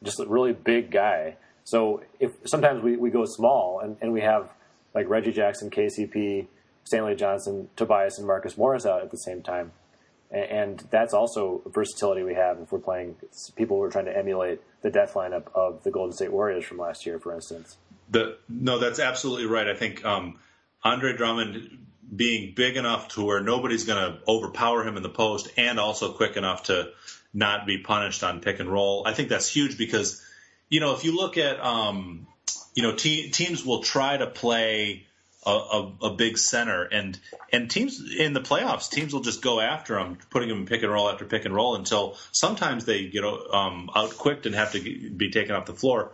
just a really big guy. So if sometimes we, we go small and, and we have like Reggie Jackson, KCP, Stanley Johnson, Tobias, and Marcus Morris out at the same time. And, that's also versatility we have if we're playing people who are trying to emulate the death lineup of the Golden State Warriors from last year, for instance. The, no, that's absolutely right. I think um, Andre Drummond being big enough to where nobody's going to overpower him in the post and also quick enough to not be punished on pick and roll. I think that's huge because, you know, if you look at, um, you know, te- teams will try to play a, a, a, big center, and and teams in the playoffs, teams will just go after him, putting him in pick and roll after pick and roll until sometimes they get um, out quicked and have to be taken off the floor.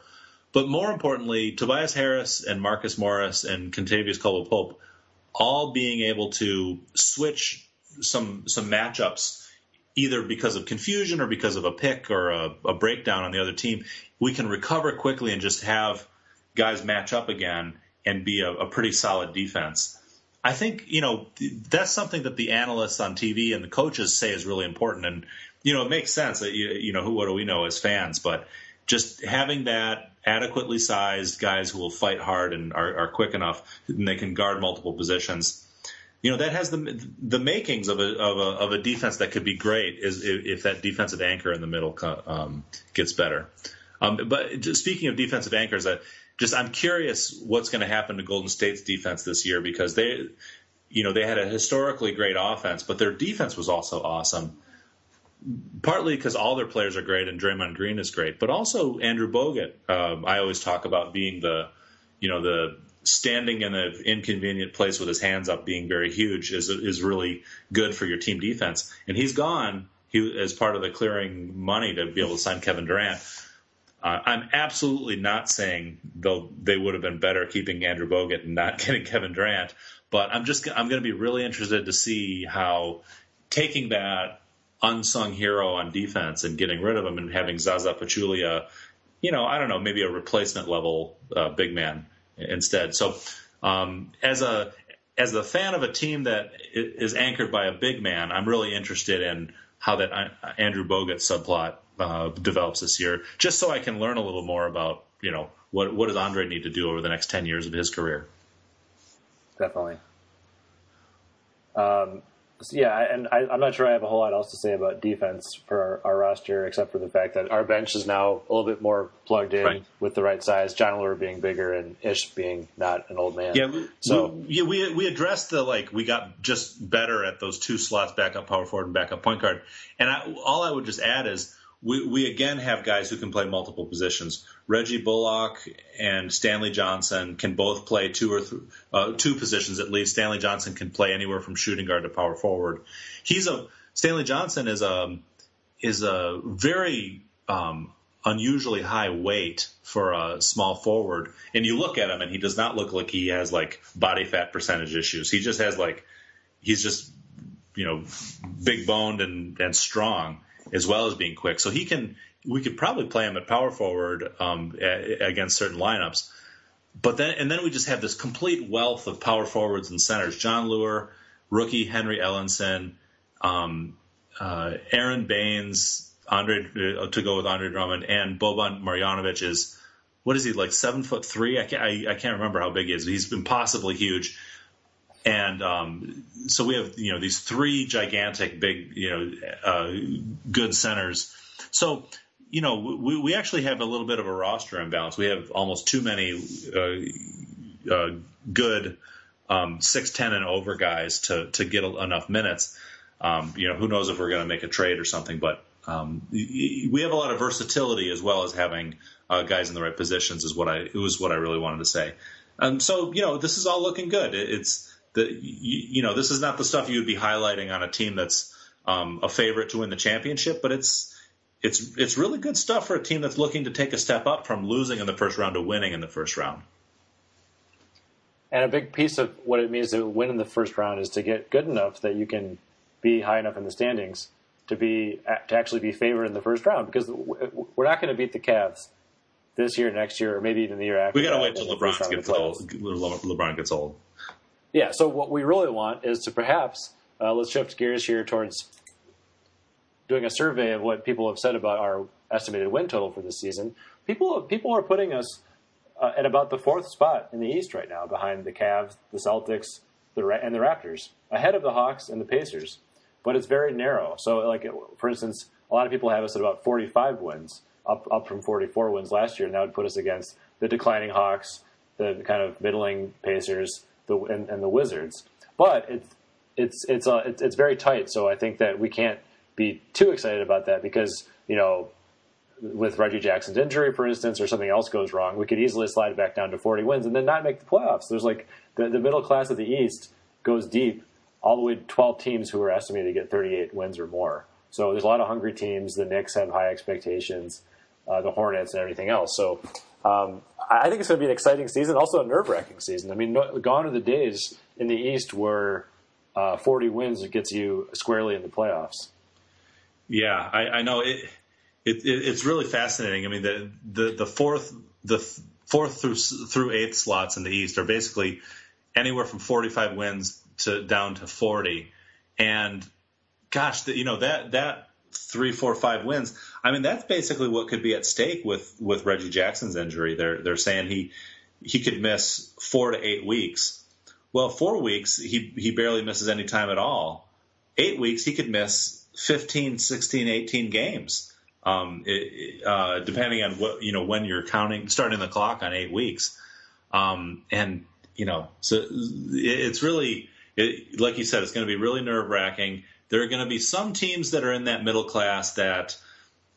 But more importantly, Tobias Harris and Marcus Morris and Kentavious Caldwell Pope all being able to switch some some matchups either because of confusion or because of a pick or a, a breakdown on the other team, we can recover quickly and just have guys match up again and be a, a pretty solid defense. I think you know that's something that the analysts on TV and the coaches say is really important, and you know it makes sense that you, you know who what do we know as fans, but just having that adequately sized guys who will fight hard and are, are quick enough and they can guard multiple positions you know that has the the makings of a of a, of a defense that could be great is if, if that defensive anchor in the middle um, gets better. Um, but speaking of defensive anchors, uh, just I'm curious what's going to happen to Golden State's defense this year because they, you know, they had a historically great offense, but their defense was also awesome. Partly because all their players are great and Draymond Green is great, but also Andrew Bogut. Um, I always talk about being the, you know, the standing in an inconvenient place with his hands up, being very huge, is is really good for your team defense. And he's gone. He as part of the clearing money to be able to sign Kevin Durant. Uh, I'm absolutely not saying though they would have been better keeping Andrew Bogut and not (laughs) getting Kevin Durant, but I'm just I'm going to be really interested to see how taking that unsung hero on defense and getting rid of him and having Zaza Pachulia, you know, I don't know, maybe a replacement level uh, big man instead. So um, as a as the fan of a team that is anchored by a big man, I'm really interested in how that uh, Andrew Bogut subplot uh, develops this year, just so I can learn a little more about you know what what does Andre need to do over the next ten years of his career. Definitely. Um, so yeah, and I, am not sure I have a whole lot else to say about defense for our, our, roster, except for the fact that our bench is now a little bit more plugged in right. with the right size. Jon Leuer being bigger and Ish being not an old man. Yeah, so we, yeah, we we addressed the like we got just better at those two slots, backup power forward and backup point guard. And I, all I would just add is we, we again have guys who can play multiple positions. Reggie Bullock and Stanley Johnson can both play two or th- uh, two positions at least. Stanley Johnson can play anywhere from shooting guard to power forward. He's a Stanley Johnson is a is a very um, unusually high weight for a small forward. And you look at him, and he does not look like he has like body fat percentage issues. He just has like he's just you know big boned and and strong as well as being quick. So he can, we could probably play him at power forward um, a, against certain lineups. But then, and then we just have this complete wealth of power forwards and centers. Jon Leuer, rookie Henry Ellenson, um, uh, Aron Baynes, Andre uh, to go with Andre Drummond, and Boban Marjanovic is what is he like seven foot three? I can't I, I can't remember how big he is. He's impossibly huge. And um, so we have you know these three gigantic, big you know uh, good centers. So you know we, we actually have a little bit of a roster imbalance. We have almost too many uh, uh, good um, six ten and over guys to to get enough minutes. Um, you know who knows if we're going to make a trade or something, but um, we have a lot of versatility as well as having uh, guys in the right positions. Is what I it was what I really wanted to say. Um, so you know this is all looking good. It, it's the you, you, know this is not the stuff you would be highlighting on a team that's um, a favorite to win the championship, but it's it's it's really good stuff for a team that's looking to take a step up from losing in the first round to winning in the first round. And a big piece of what it means to win in the first round is to get good enough that you can be high enough in the standings to be to actually be favored in the first round because we're not going to beat the Cavs this year, next year, or maybe even the year after. We got to wait till LeBron gets old. LeBron gets old. yeah, so what we really want is to perhaps uh, let's shift gears here towards doing a survey of what people have said about our estimated win total for this season. People people are putting us uh, at about the fourth spot in the East right now, behind the Cavs, the Celtics, the and the Raptors, ahead of the Hawks and the Pacers. But it's very narrow. So, like for instance, a lot of people have us at about 45 wins, up up from 44 wins last year, and that would put us against the declining Hawks, the kind of middling Pacers, the and, and the Wizards. But it's it's it's uh, it's, it's very tight. So I think that we can't be too excited about that because you know with Reggie Jackson's injury, for instance, or something else goes wrong, we could easily slide back down to 40 wins and then not make the playoffs. There's like the, the middle class of the East goes deep, all the way to 12 teams who are estimated to get 38 wins or more. So there's a lot of hungry teams. The Knicks have high expectations, uh, the Hornets, and everything else. So um, I think it's going to be an exciting season, also a nerve wracking season. I mean, no, gone are the days in the East where uh, 40 wins gets you squarely in the playoffs. Yeah, I, I know it, it, it, It's really fascinating. I mean, the the, the fourth the fourth through through eighth slots in the East are basically anywhere from 45 wins to down to 40, and gosh, the, you know that that three, four, five wins. I mean, that's basically what could be at stake with with Reggie Jackson's injury. They're they're saying he he could miss four to eight weeks. Well, four weeks he he barely misses any time at all. Eight weeks he could miss 15, 16, 18 games. Um, it, uh, depending on what you know when you're counting, starting the clock on eight weeks, um, and you know, so it's really, it, like you said, it's going to be really nerve wracking. There are going to be some teams that are in that middle class that,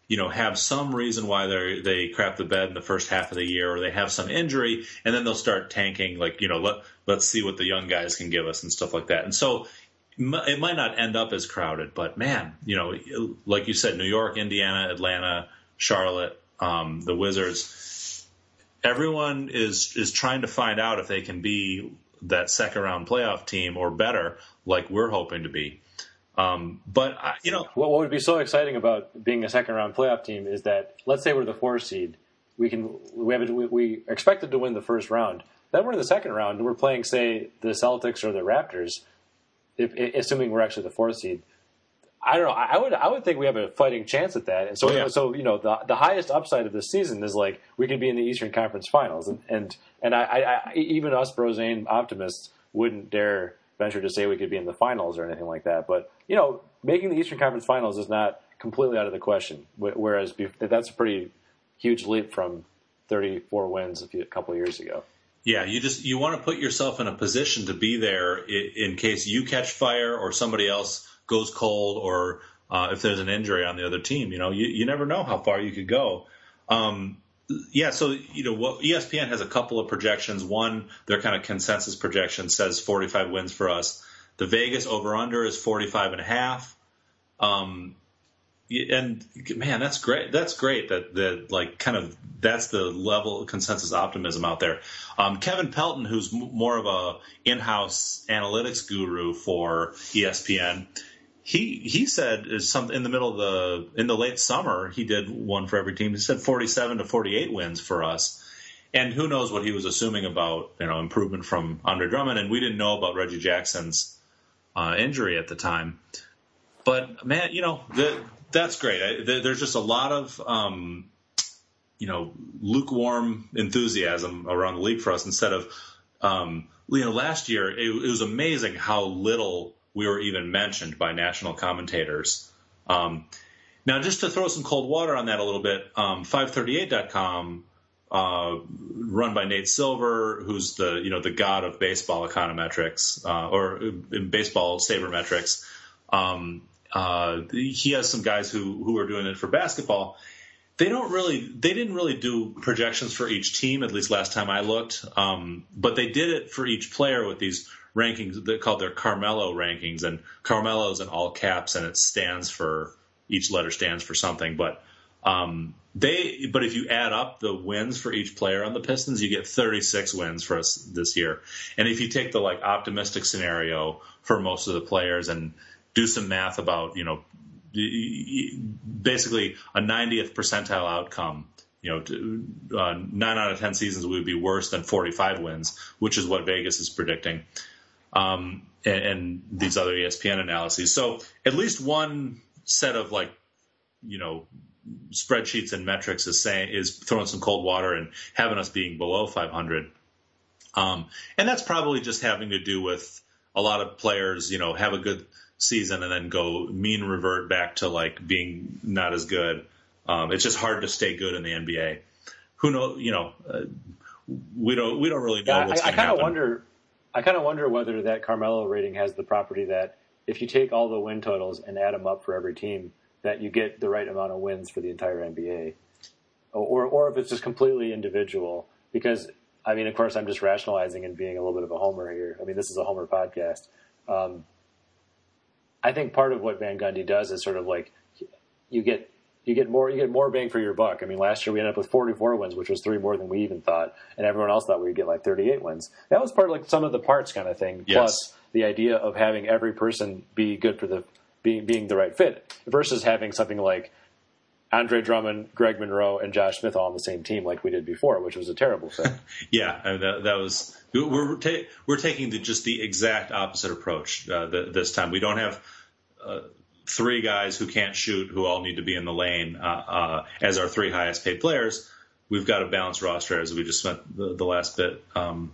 you know, have some reason why they they crap the bed in the first half of the year, or they have some injury, and then they'll start tanking. Like, you know, let let's see what the young guys can give us and stuff like that. And so it might not end up as crowded, but man, you know, like you said, New York, Indiana, Atlanta, Charlotte, um, the Wizards, everyone is is trying to find out if they can be that second round playoff team or better, like we're hoping to be. Um, but I, you know, what, what would be so exciting about being a second round playoff team is that let's say we're the four seed, we can we have we, we expected to win the first round. Then we're in the second round and we're playing, say, the Celtics or the Raptors if, assuming we're actually the fourth seed. I don't know. I would I would think we have a fighting chance at that. And so oh, yeah. so you know the the highest upside of this season is like we could be in the Eastern Conference Finals, and and and I, I, I even us Brosane optimists wouldn't dare venture to say we could be in the finals or anything like that. But you know, making the Eastern Conference Finals is not completely out of the question. Whereas that's a pretty huge leap from 34 wins a, few, a couple of years ago. Yeah, you just you want to put yourself in a position to be there in, in case you catch fire or somebody else goes cold or uh, if there's an injury on the other team. You know, you, you never know how far you could go. Um, yeah, so you know, what, ESPN has a couple of projections. One, their kind of consensus projection says 45 wins for us. The Vegas over under is 45 and a half. Um, and man, that's great. That's great that that like kind of that's the level of consensus optimism out there. Um, Kevin Pelton, who's more of a in-house analytics guru for ESPN, he he said is something in the middle of the in the late summer he did one for every team. He said 47 to 48 wins for us. And who knows what he was assuming about you know improvement from Andre Drummond, and we didn't know about Reggie Jackson's uh, injury at the time. But man, you know the that's great. I, there's just a lot of um, you know lukewarm enthusiasm around the league for us instead of um, you know last year it, it, was amazing how little we were even mentioned by national commentators. Um, now, just to throw some cold water on that a little bit, um, 538.com, uh, run by Nate Silver, who's the you know the god of baseball econometrics uh, or in baseball sabermetrics. Um, uh, he has some guys who who are doing it for basketball. They don't really, they didn't really do projections for each team, at least last time I looked. Um, but they did it for each player with these rankings. They called their Carmelo rankings, and Carmelo's in all caps, and it stands for each letter stands for something. But um, they, but if you add up the wins for each player on the Pistons, you get 36 wins for us this year. And if you take the like optimistic scenario for most of the players and do some math about you know basically a 90th percentile outcome. You know, uh, nine out of ten seasons we would be worse than 45 wins, which is what Vegas is predicting. um, and, and these other ESPN analyses. So at least one set of like, you know, spreadsheets and metrics is saying is throwing some cold water and having us being below 500. Um, and that's probably just having to do with a lot of players, you know, have a good season and then go mean revert back to like being not as good. Um, it's just hard to stay good in the NBA. Who knows? You know, uh, we don't we don't really know. Yeah, I, I kind of wonder. I kind of wonder whether that Carmelo rating has the property that if you take all the win totals and add them up for every team, that you get the right amount of wins for the entire NBA, or or if it's just completely individual. Because I mean, of course, I'm just rationalizing and being a little bit of a homer here. I mean, this is a homer podcast. Um, I think part of what Van Gundy does is sort of like you get you get more you get more bang for your buck. I mean, last year we ended up with 44 wins, which was three more than we even thought, and everyone else thought we'd get like 38 wins. That was part of like some of the parts kind of thing, yes. plus the idea of having every person be good for the being being the right fit versus having something like Andre Drummond, Greg Monroe, and Josh Smith all on the same team like we did before, which was a terrible thing. (laughs) yeah, and that, that, was we're ta- we're taking the, just the exact opposite approach uh, the, this time. We don't have uh, three guys who can't shoot who all need to be in the lane uh, uh as our three highest paid players. We've got a balanced roster as we just spent the, the last bit um,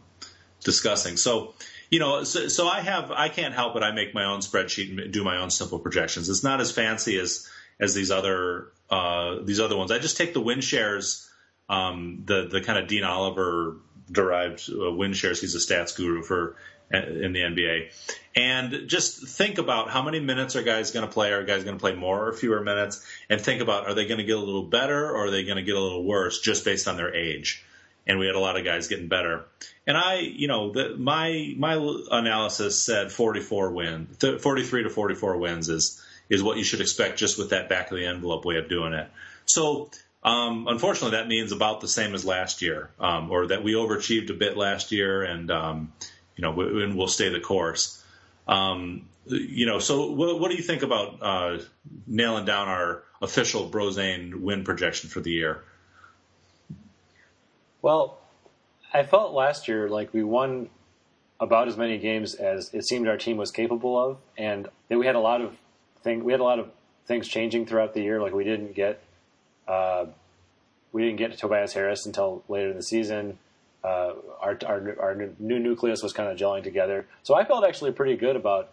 discussing. So you know, so, so, I have I can't help it. I make my own spreadsheet and do my own simple projections. It's not as fancy as as these other uh, these other ones. I just take the win shares, um, the the kind of Dean Oliver derived uh, win shares. He's a stats guru for uh, in the NBA, and just think about how many minutes are guys going to play. Are guys going to play more or fewer minutes? And think about are they going to get a little better or are they going to get a little worse just based on their age? And we had a lot of guys getting better. And I, you know, the, my my analysis said 44 wins, 43 to 44 wins is is what you should expect just with that back of the envelope way of doing it. So um, unfortunately, that means about the same as last year, um, or that we overachieved a bit last year, and um, you know, we, and we'll stay the course. Um, you know, so what, what, do you think about uh, nailing down our official Brozane win projection for the year? Well, I felt last year like we won about as many games as it seemed our team was capable of, and we had a lot of thing. We had a lot of things changing throughout the year. Like we didn't get uh, we didn't get to Tobias Harris until later in the season. Uh, our, our, our new nucleus was kind of gelling together. So I felt actually pretty good about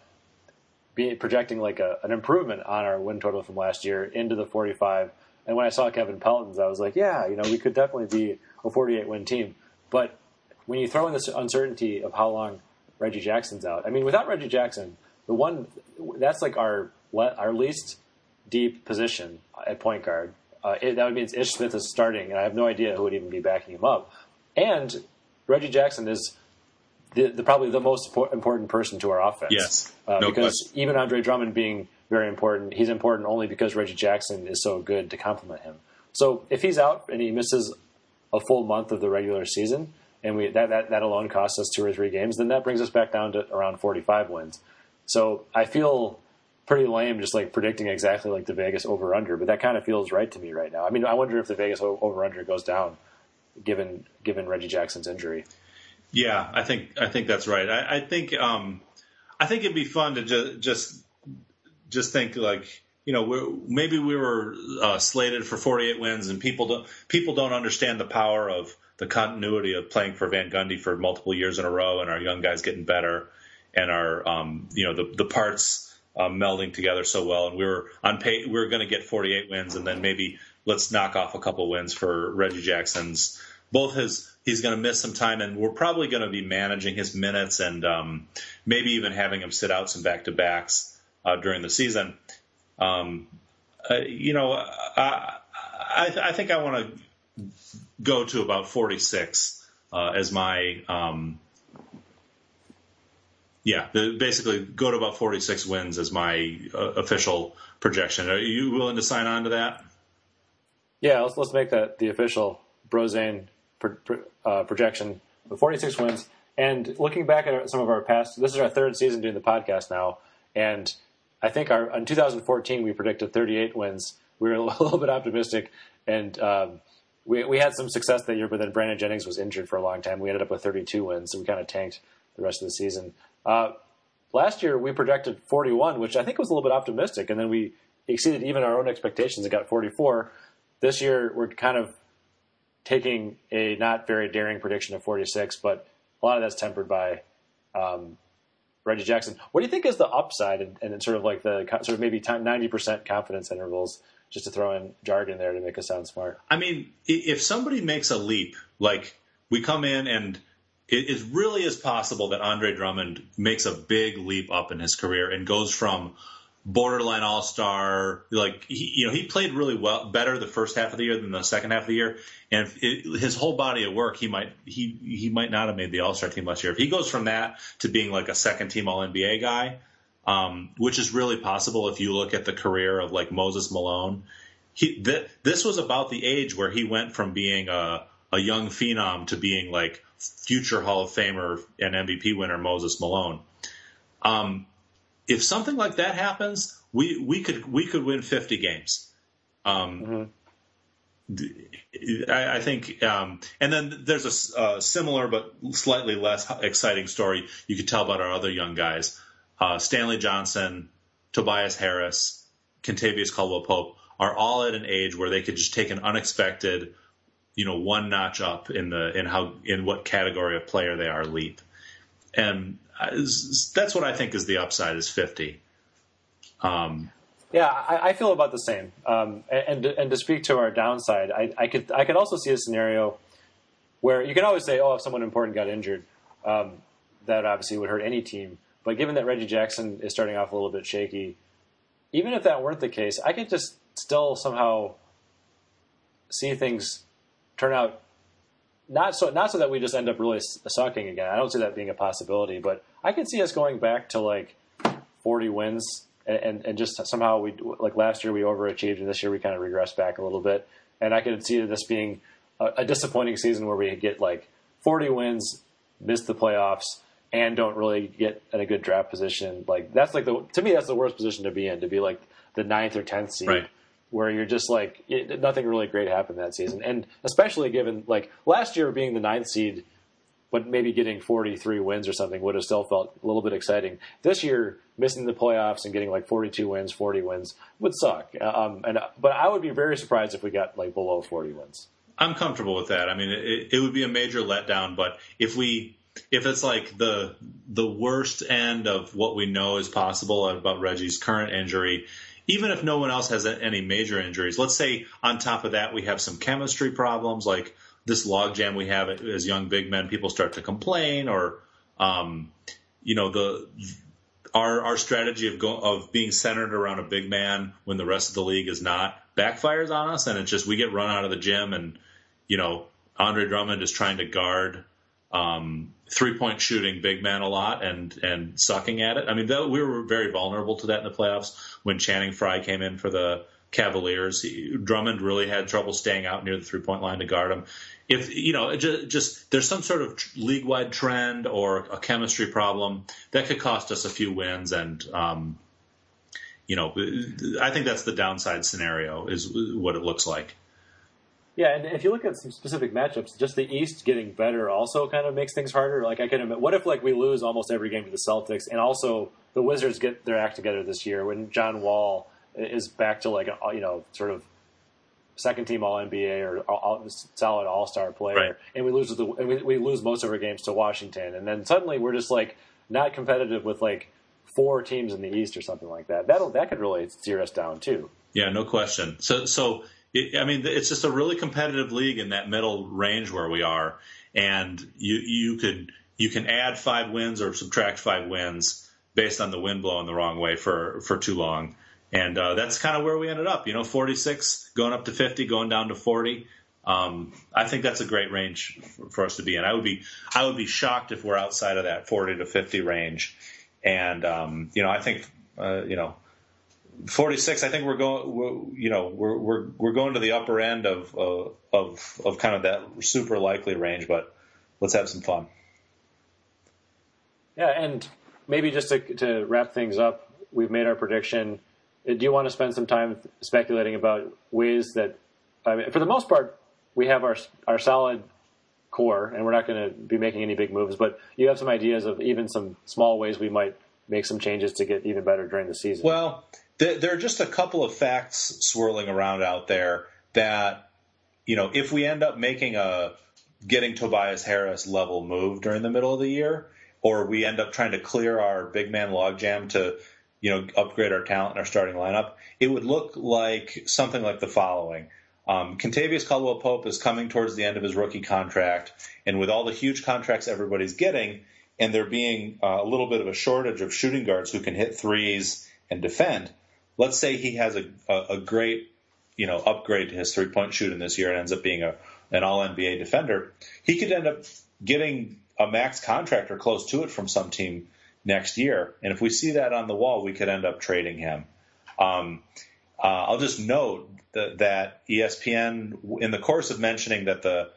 being projecting like a, an improvement on our win total from last year into the 45. And when I saw Kevin Pelton's, I was like, yeah, you know, we could definitely be a 48 win team. But when you throw in this uncertainty of how long Reggie Jackson's out, I mean, without Reggie Jackson, the one that's like our our least deep position at point guard. Uh, it, that would mean Ish Smith is starting, and I have no idea who would even be backing him up. And Reggie Jackson is the, the probably the most important person to our offense. Yes, uh, no because question. even Andre Drummond being very important, he's important only because Reggie Jackson is so good to complement him. So if he's out and he misses a full month of the regular season, and we that, that that alone costs us two or three games, then that brings us back down to around 45 wins. So I feel pretty lame just like predicting exactly like the Vegas over under, but that kind of feels right to me right now. I mean, I wonder if the Vegas over under goes down given given Reggie Jackson's injury. Yeah, I think I think that's right. I, I think um, I think it'd be fun to just just just think like you know maybe we were uh, slated for 48 wins and people don't people don't understand the power of the continuity of playing for Van Gundy for multiple years in a row and our young guys getting better and our um, you know the the parts um, melding together so well. And we were on pay, we were going to get 48 wins, and then maybe let's knock off a couple wins for Reggie Jackson's. Both his he's going to miss some time, and we're probably going to be managing his minutes and um, maybe even having him sit out some back to backs uh, during the season. Um, uh, you know, I, I, I think I want to go to about 46 uh, as my um, yeah, the, basically go to about 46 wins as my uh, official projection. Are you willing to sign on to that? Yeah, let's, let's make that the official Brozane pro, pro, uh, projection of 46 wins. And looking back at some of our past, this is our third season doing the podcast now, and I think our in 2014 we predicted 38 wins. We were a (laughs) little bit optimistic, and um, we we had some success that year. But then Brandon Jennings was injured for a long time. We ended up with 32 wins, so we kind of tanked the rest of the season. Uh, last year we projected 41, which I think was a little bit optimistic, and then we exceeded even our own expectations and got 44. This year we're kind of taking a not very daring prediction of 46, but a lot of that's tempered by um, Reggie Jackson. What do you think is the upside and, and sort of like the sort of maybe 90% confidence intervals? Just to throw in jargon there to make us sound smart. I mean, if somebody makes a leap, like we come in and it, it really is possible that Andre Drummond makes a big leap up in his career and goes from borderline all star. Like he, you know, he played really well, better the first half of the year than the second half of the year. And it, his whole body of work, he might he he might not have made the all star team last year. If he goes from that to being like a second team All NBA guy, um, which is really possible if you look at the career of like Moses Malone. He th- this was about the age where he went from being a a young phenom to being like future Hall of Famer and MVP winner Moses Malone. Um, if something like that happens, we, we could we could win 50 games. Um, mm-hmm. I, think, um, and then there's a uh, similar but slightly less exciting story you could tell about our other young guys: uh, Stanley Johnson, Tobias Harris, Kentavious Caldwell Pope are all at an age where they could just take an unexpected, you know, one notch up in the in how in what category of player they are leap, and that's what I think is the upside is 50. Um, yeah, I, I, feel about the same. Um, and, and to speak to our downside, I, I, could I could also see a scenario where you can always say, oh, if someone important got injured, um, that obviously would hurt any team. But given that Reggie Jackson is starting off a little bit shaky, even if that weren't the case, I could just still somehow see things turn out not so not so that we just end up really sucking again. I don't see that being a possibility, but I can see us going back to like 40 wins and, and, and just somehow we like last year we overachieved and this year we kind of regressed back a little bit. And I could see this being a, a disappointing season where we get like 40 wins, miss the playoffs, and don't really get in a good draft position. Like that's like the to me that's the worst position to be in to be like the ninth or tenth seed. Right where you're just like it, nothing really great happened that season, and especially given like last year being the ninth seed, but maybe getting 43 wins or something would have still felt a little bit exciting. This year, missing the playoffs and getting like 42 wins, 40 wins would suck. Um, and but I would be very surprised if we got like below 40 wins. I'm comfortable with that. I mean, it, it would be a major letdown, but if we if it's like the the worst end of what we know is possible about Reggie's current injury, even if no one else has any major injuries, let's say on top of that we have some chemistry problems like this logjam we have as young big men, people start to complain, or um, you know the our our strategy of go, of being centered around a big man when the rest of the league is not backfires on us, and it's just we get run out of the gym, and you know Andre Drummond is trying to guard um, three point shooting big man a lot and and sucking at it. I mean, though we were very vulnerable to that in the playoffs when Channing Frye came in for the Cavaliers. He, Drummond really had trouble staying out near the three point line to guard him. If you know, just, just there's some sort of league wide trend or a chemistry problem that could cost us a few wins, and um, you know, I think that's the downside scenario is what it looks like. Yeah, and if you look at some specific matchups, just the East getting better also kind of makes things harder. Like I can admit, what if like we lose almost every game to the Celtics, and also the Wizards get their act together this year when John Wall is back to like a, you know sort of second team All NBA or all, solid All Star player, right. and we lose the and we, we lose most of our games to Washington, and then suddenly we're just like not competitive with like four teams in the East or something like that. That that could really steer us down too. Yeah, no question. So so I mean, it's just a really competitive league in that middle range where we are, and you you could you can add five wins or subtract five wins based on the wind blowing the wrong way for for too long, and uh, that's kind of where we ended up. You know, 46 going up to 50, going down to 40. Um, I think that's a great range for, for us to be in. I would be I would be shocked if we're outside of that 40 to 50 range, and um, you know, I think uh, you know 46, I think we're going, you know, we're, we're, we're going to the upper end of, uh, of, of kind of that super likely range, but let's have some fun. Yeah. And maybe just to, to wrap things up, we've made our prediction. Do you want to spend some time speculating about ways that, I mean, for the most part, we have our, our solid core, and we're not going to be making any big moves. But you have some ideas of even some small ways we might make some changes to get even better during the season. Well, there are just a couple of facts swirling around out there that you know if we end up making a getting Tobias Harris level move during the middle of the year, or we end up trying to clear our big man logjam to you know upgrade our talent in our starting lineup, it would look like something like the following. Um, Kentavious Caldwell Pope is coming towards the end of his rookie contract, and with all the huge contracts everybody's getting, and there being uh, a little bit of a shortage of shooting guards who can hit threes and defend, let's say he has a, a, a great you know upgrade to his three point shooting this year and ends up being a an All NBA defender, he could end up getting a max contract or close to it from some team next year. And if we see that on the wall, we could end up trading him. Um, uh, I'll just note that, that ESPN, in the course of mentioning that the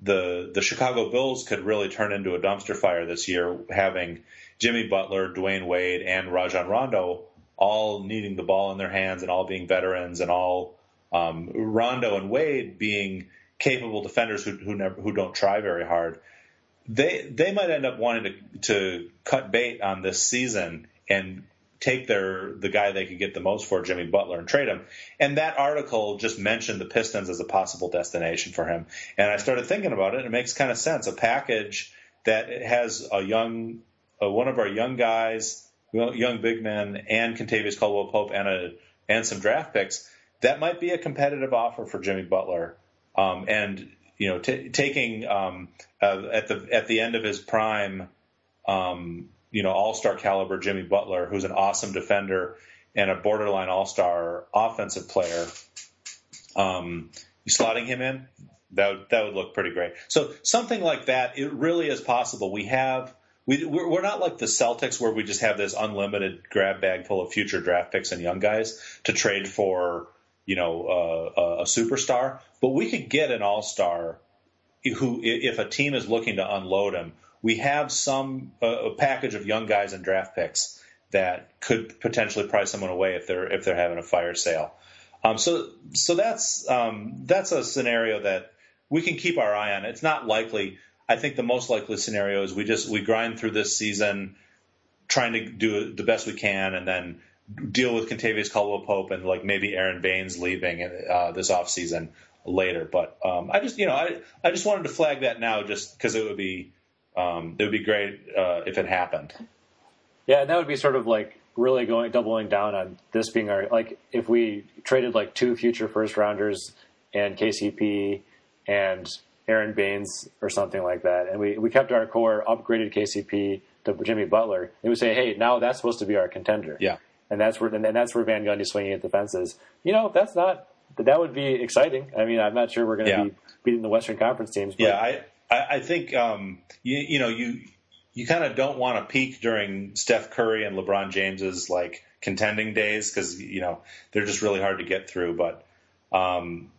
the the Chicago Bulls could really turn into a dumpster fire this year, having Jimmy Butler, Dwyane Wade, and Rajon Rondo all needing the ball in their hands and all being veterans and all um, Rondo and Wade being capable defenders who who never who don't try very hard. They they might end up wanting to to cut bait on this season and take their the guy they could get the most for, Jimmy Butler, and trade him. And that article just mentioned the Pistons as a possible destination for him. And I started thinking about it, and it makes kind of sense. A package that has a young, uh, one of our young guys, young big men, and Kentavious Caldwell Pope, and a and some draft picks. That might be a competitive offer for Jimmy Butler. Um, and you know, t- taking um, uh, at the at the end of his prime, um, you know, all star caliber Jimmy Butler, who's an awesome defender and a borderline all star offensive player. Um, slotting him in, that would, that would look pretty great. So something like that, it really is possible. We have we we're not like the Celtics where we just have this unlimited grab bag full of future draft picks and young guys to trade for you know uh, a superstar, but we could get an all star who if a team is looking to unload him we have some uh, a package of young guys and draft picks that could potentially price someone away if they're if they're having a fire sale. Um, so so that's um, that's a scenario that we can keep our eye on. It's not likely. I think the most likely scenario is we just we grind through this season, trying to do the best we can, and then deal with Kentavious Caldwell Pope and like maybe Aron Baynes leaving uh, this off season later. But um, I just you know I I just wanted to flag that now just because it would be um, it would be great uh, if it happened. Yeah, and that would be sort of like really going doubling down on this being our like if we traded like two future first rounders and KCP and Aron Baynes or something like that, and we, we kept our core, upgraded KCP to Jimmy Butler, and we say, hey, now that's supposed to be our contender. Yeah, and that's where and that's where Van Gundy swinging at the fences. You know, that's not that would be exciting. I mean, I'm not sure we're going to yeah. be beating the Western Conference teams. But yeah, I I, I think um, you, you know you you kind of don't want to peak during Steph Curry and LeBron James's like contending days because you know they're just really hard to get through. But um,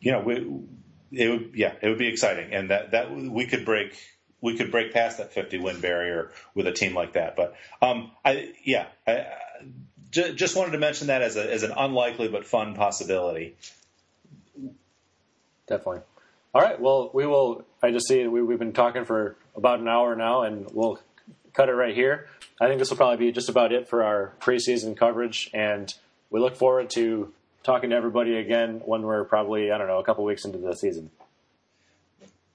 you know, we, it would yeah, it would be exciting, and that that we could break we could break past that 50 win barrier with a team like that. But um, I yeah, I, j- just wanted to mention that as a as an unlikely but fun possibility. Definitely. All right. Well, we will. I just see we, we've been talking for about an hour now, and we'll cut it right here. I think this will probably be just about it for our preseason coverage, and we look forward to talking to everybody again when we're probably I don't know a couple weeks into the season.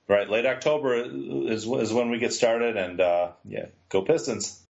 Right, late October is is when we get started, and uh, yeah, go Pistons.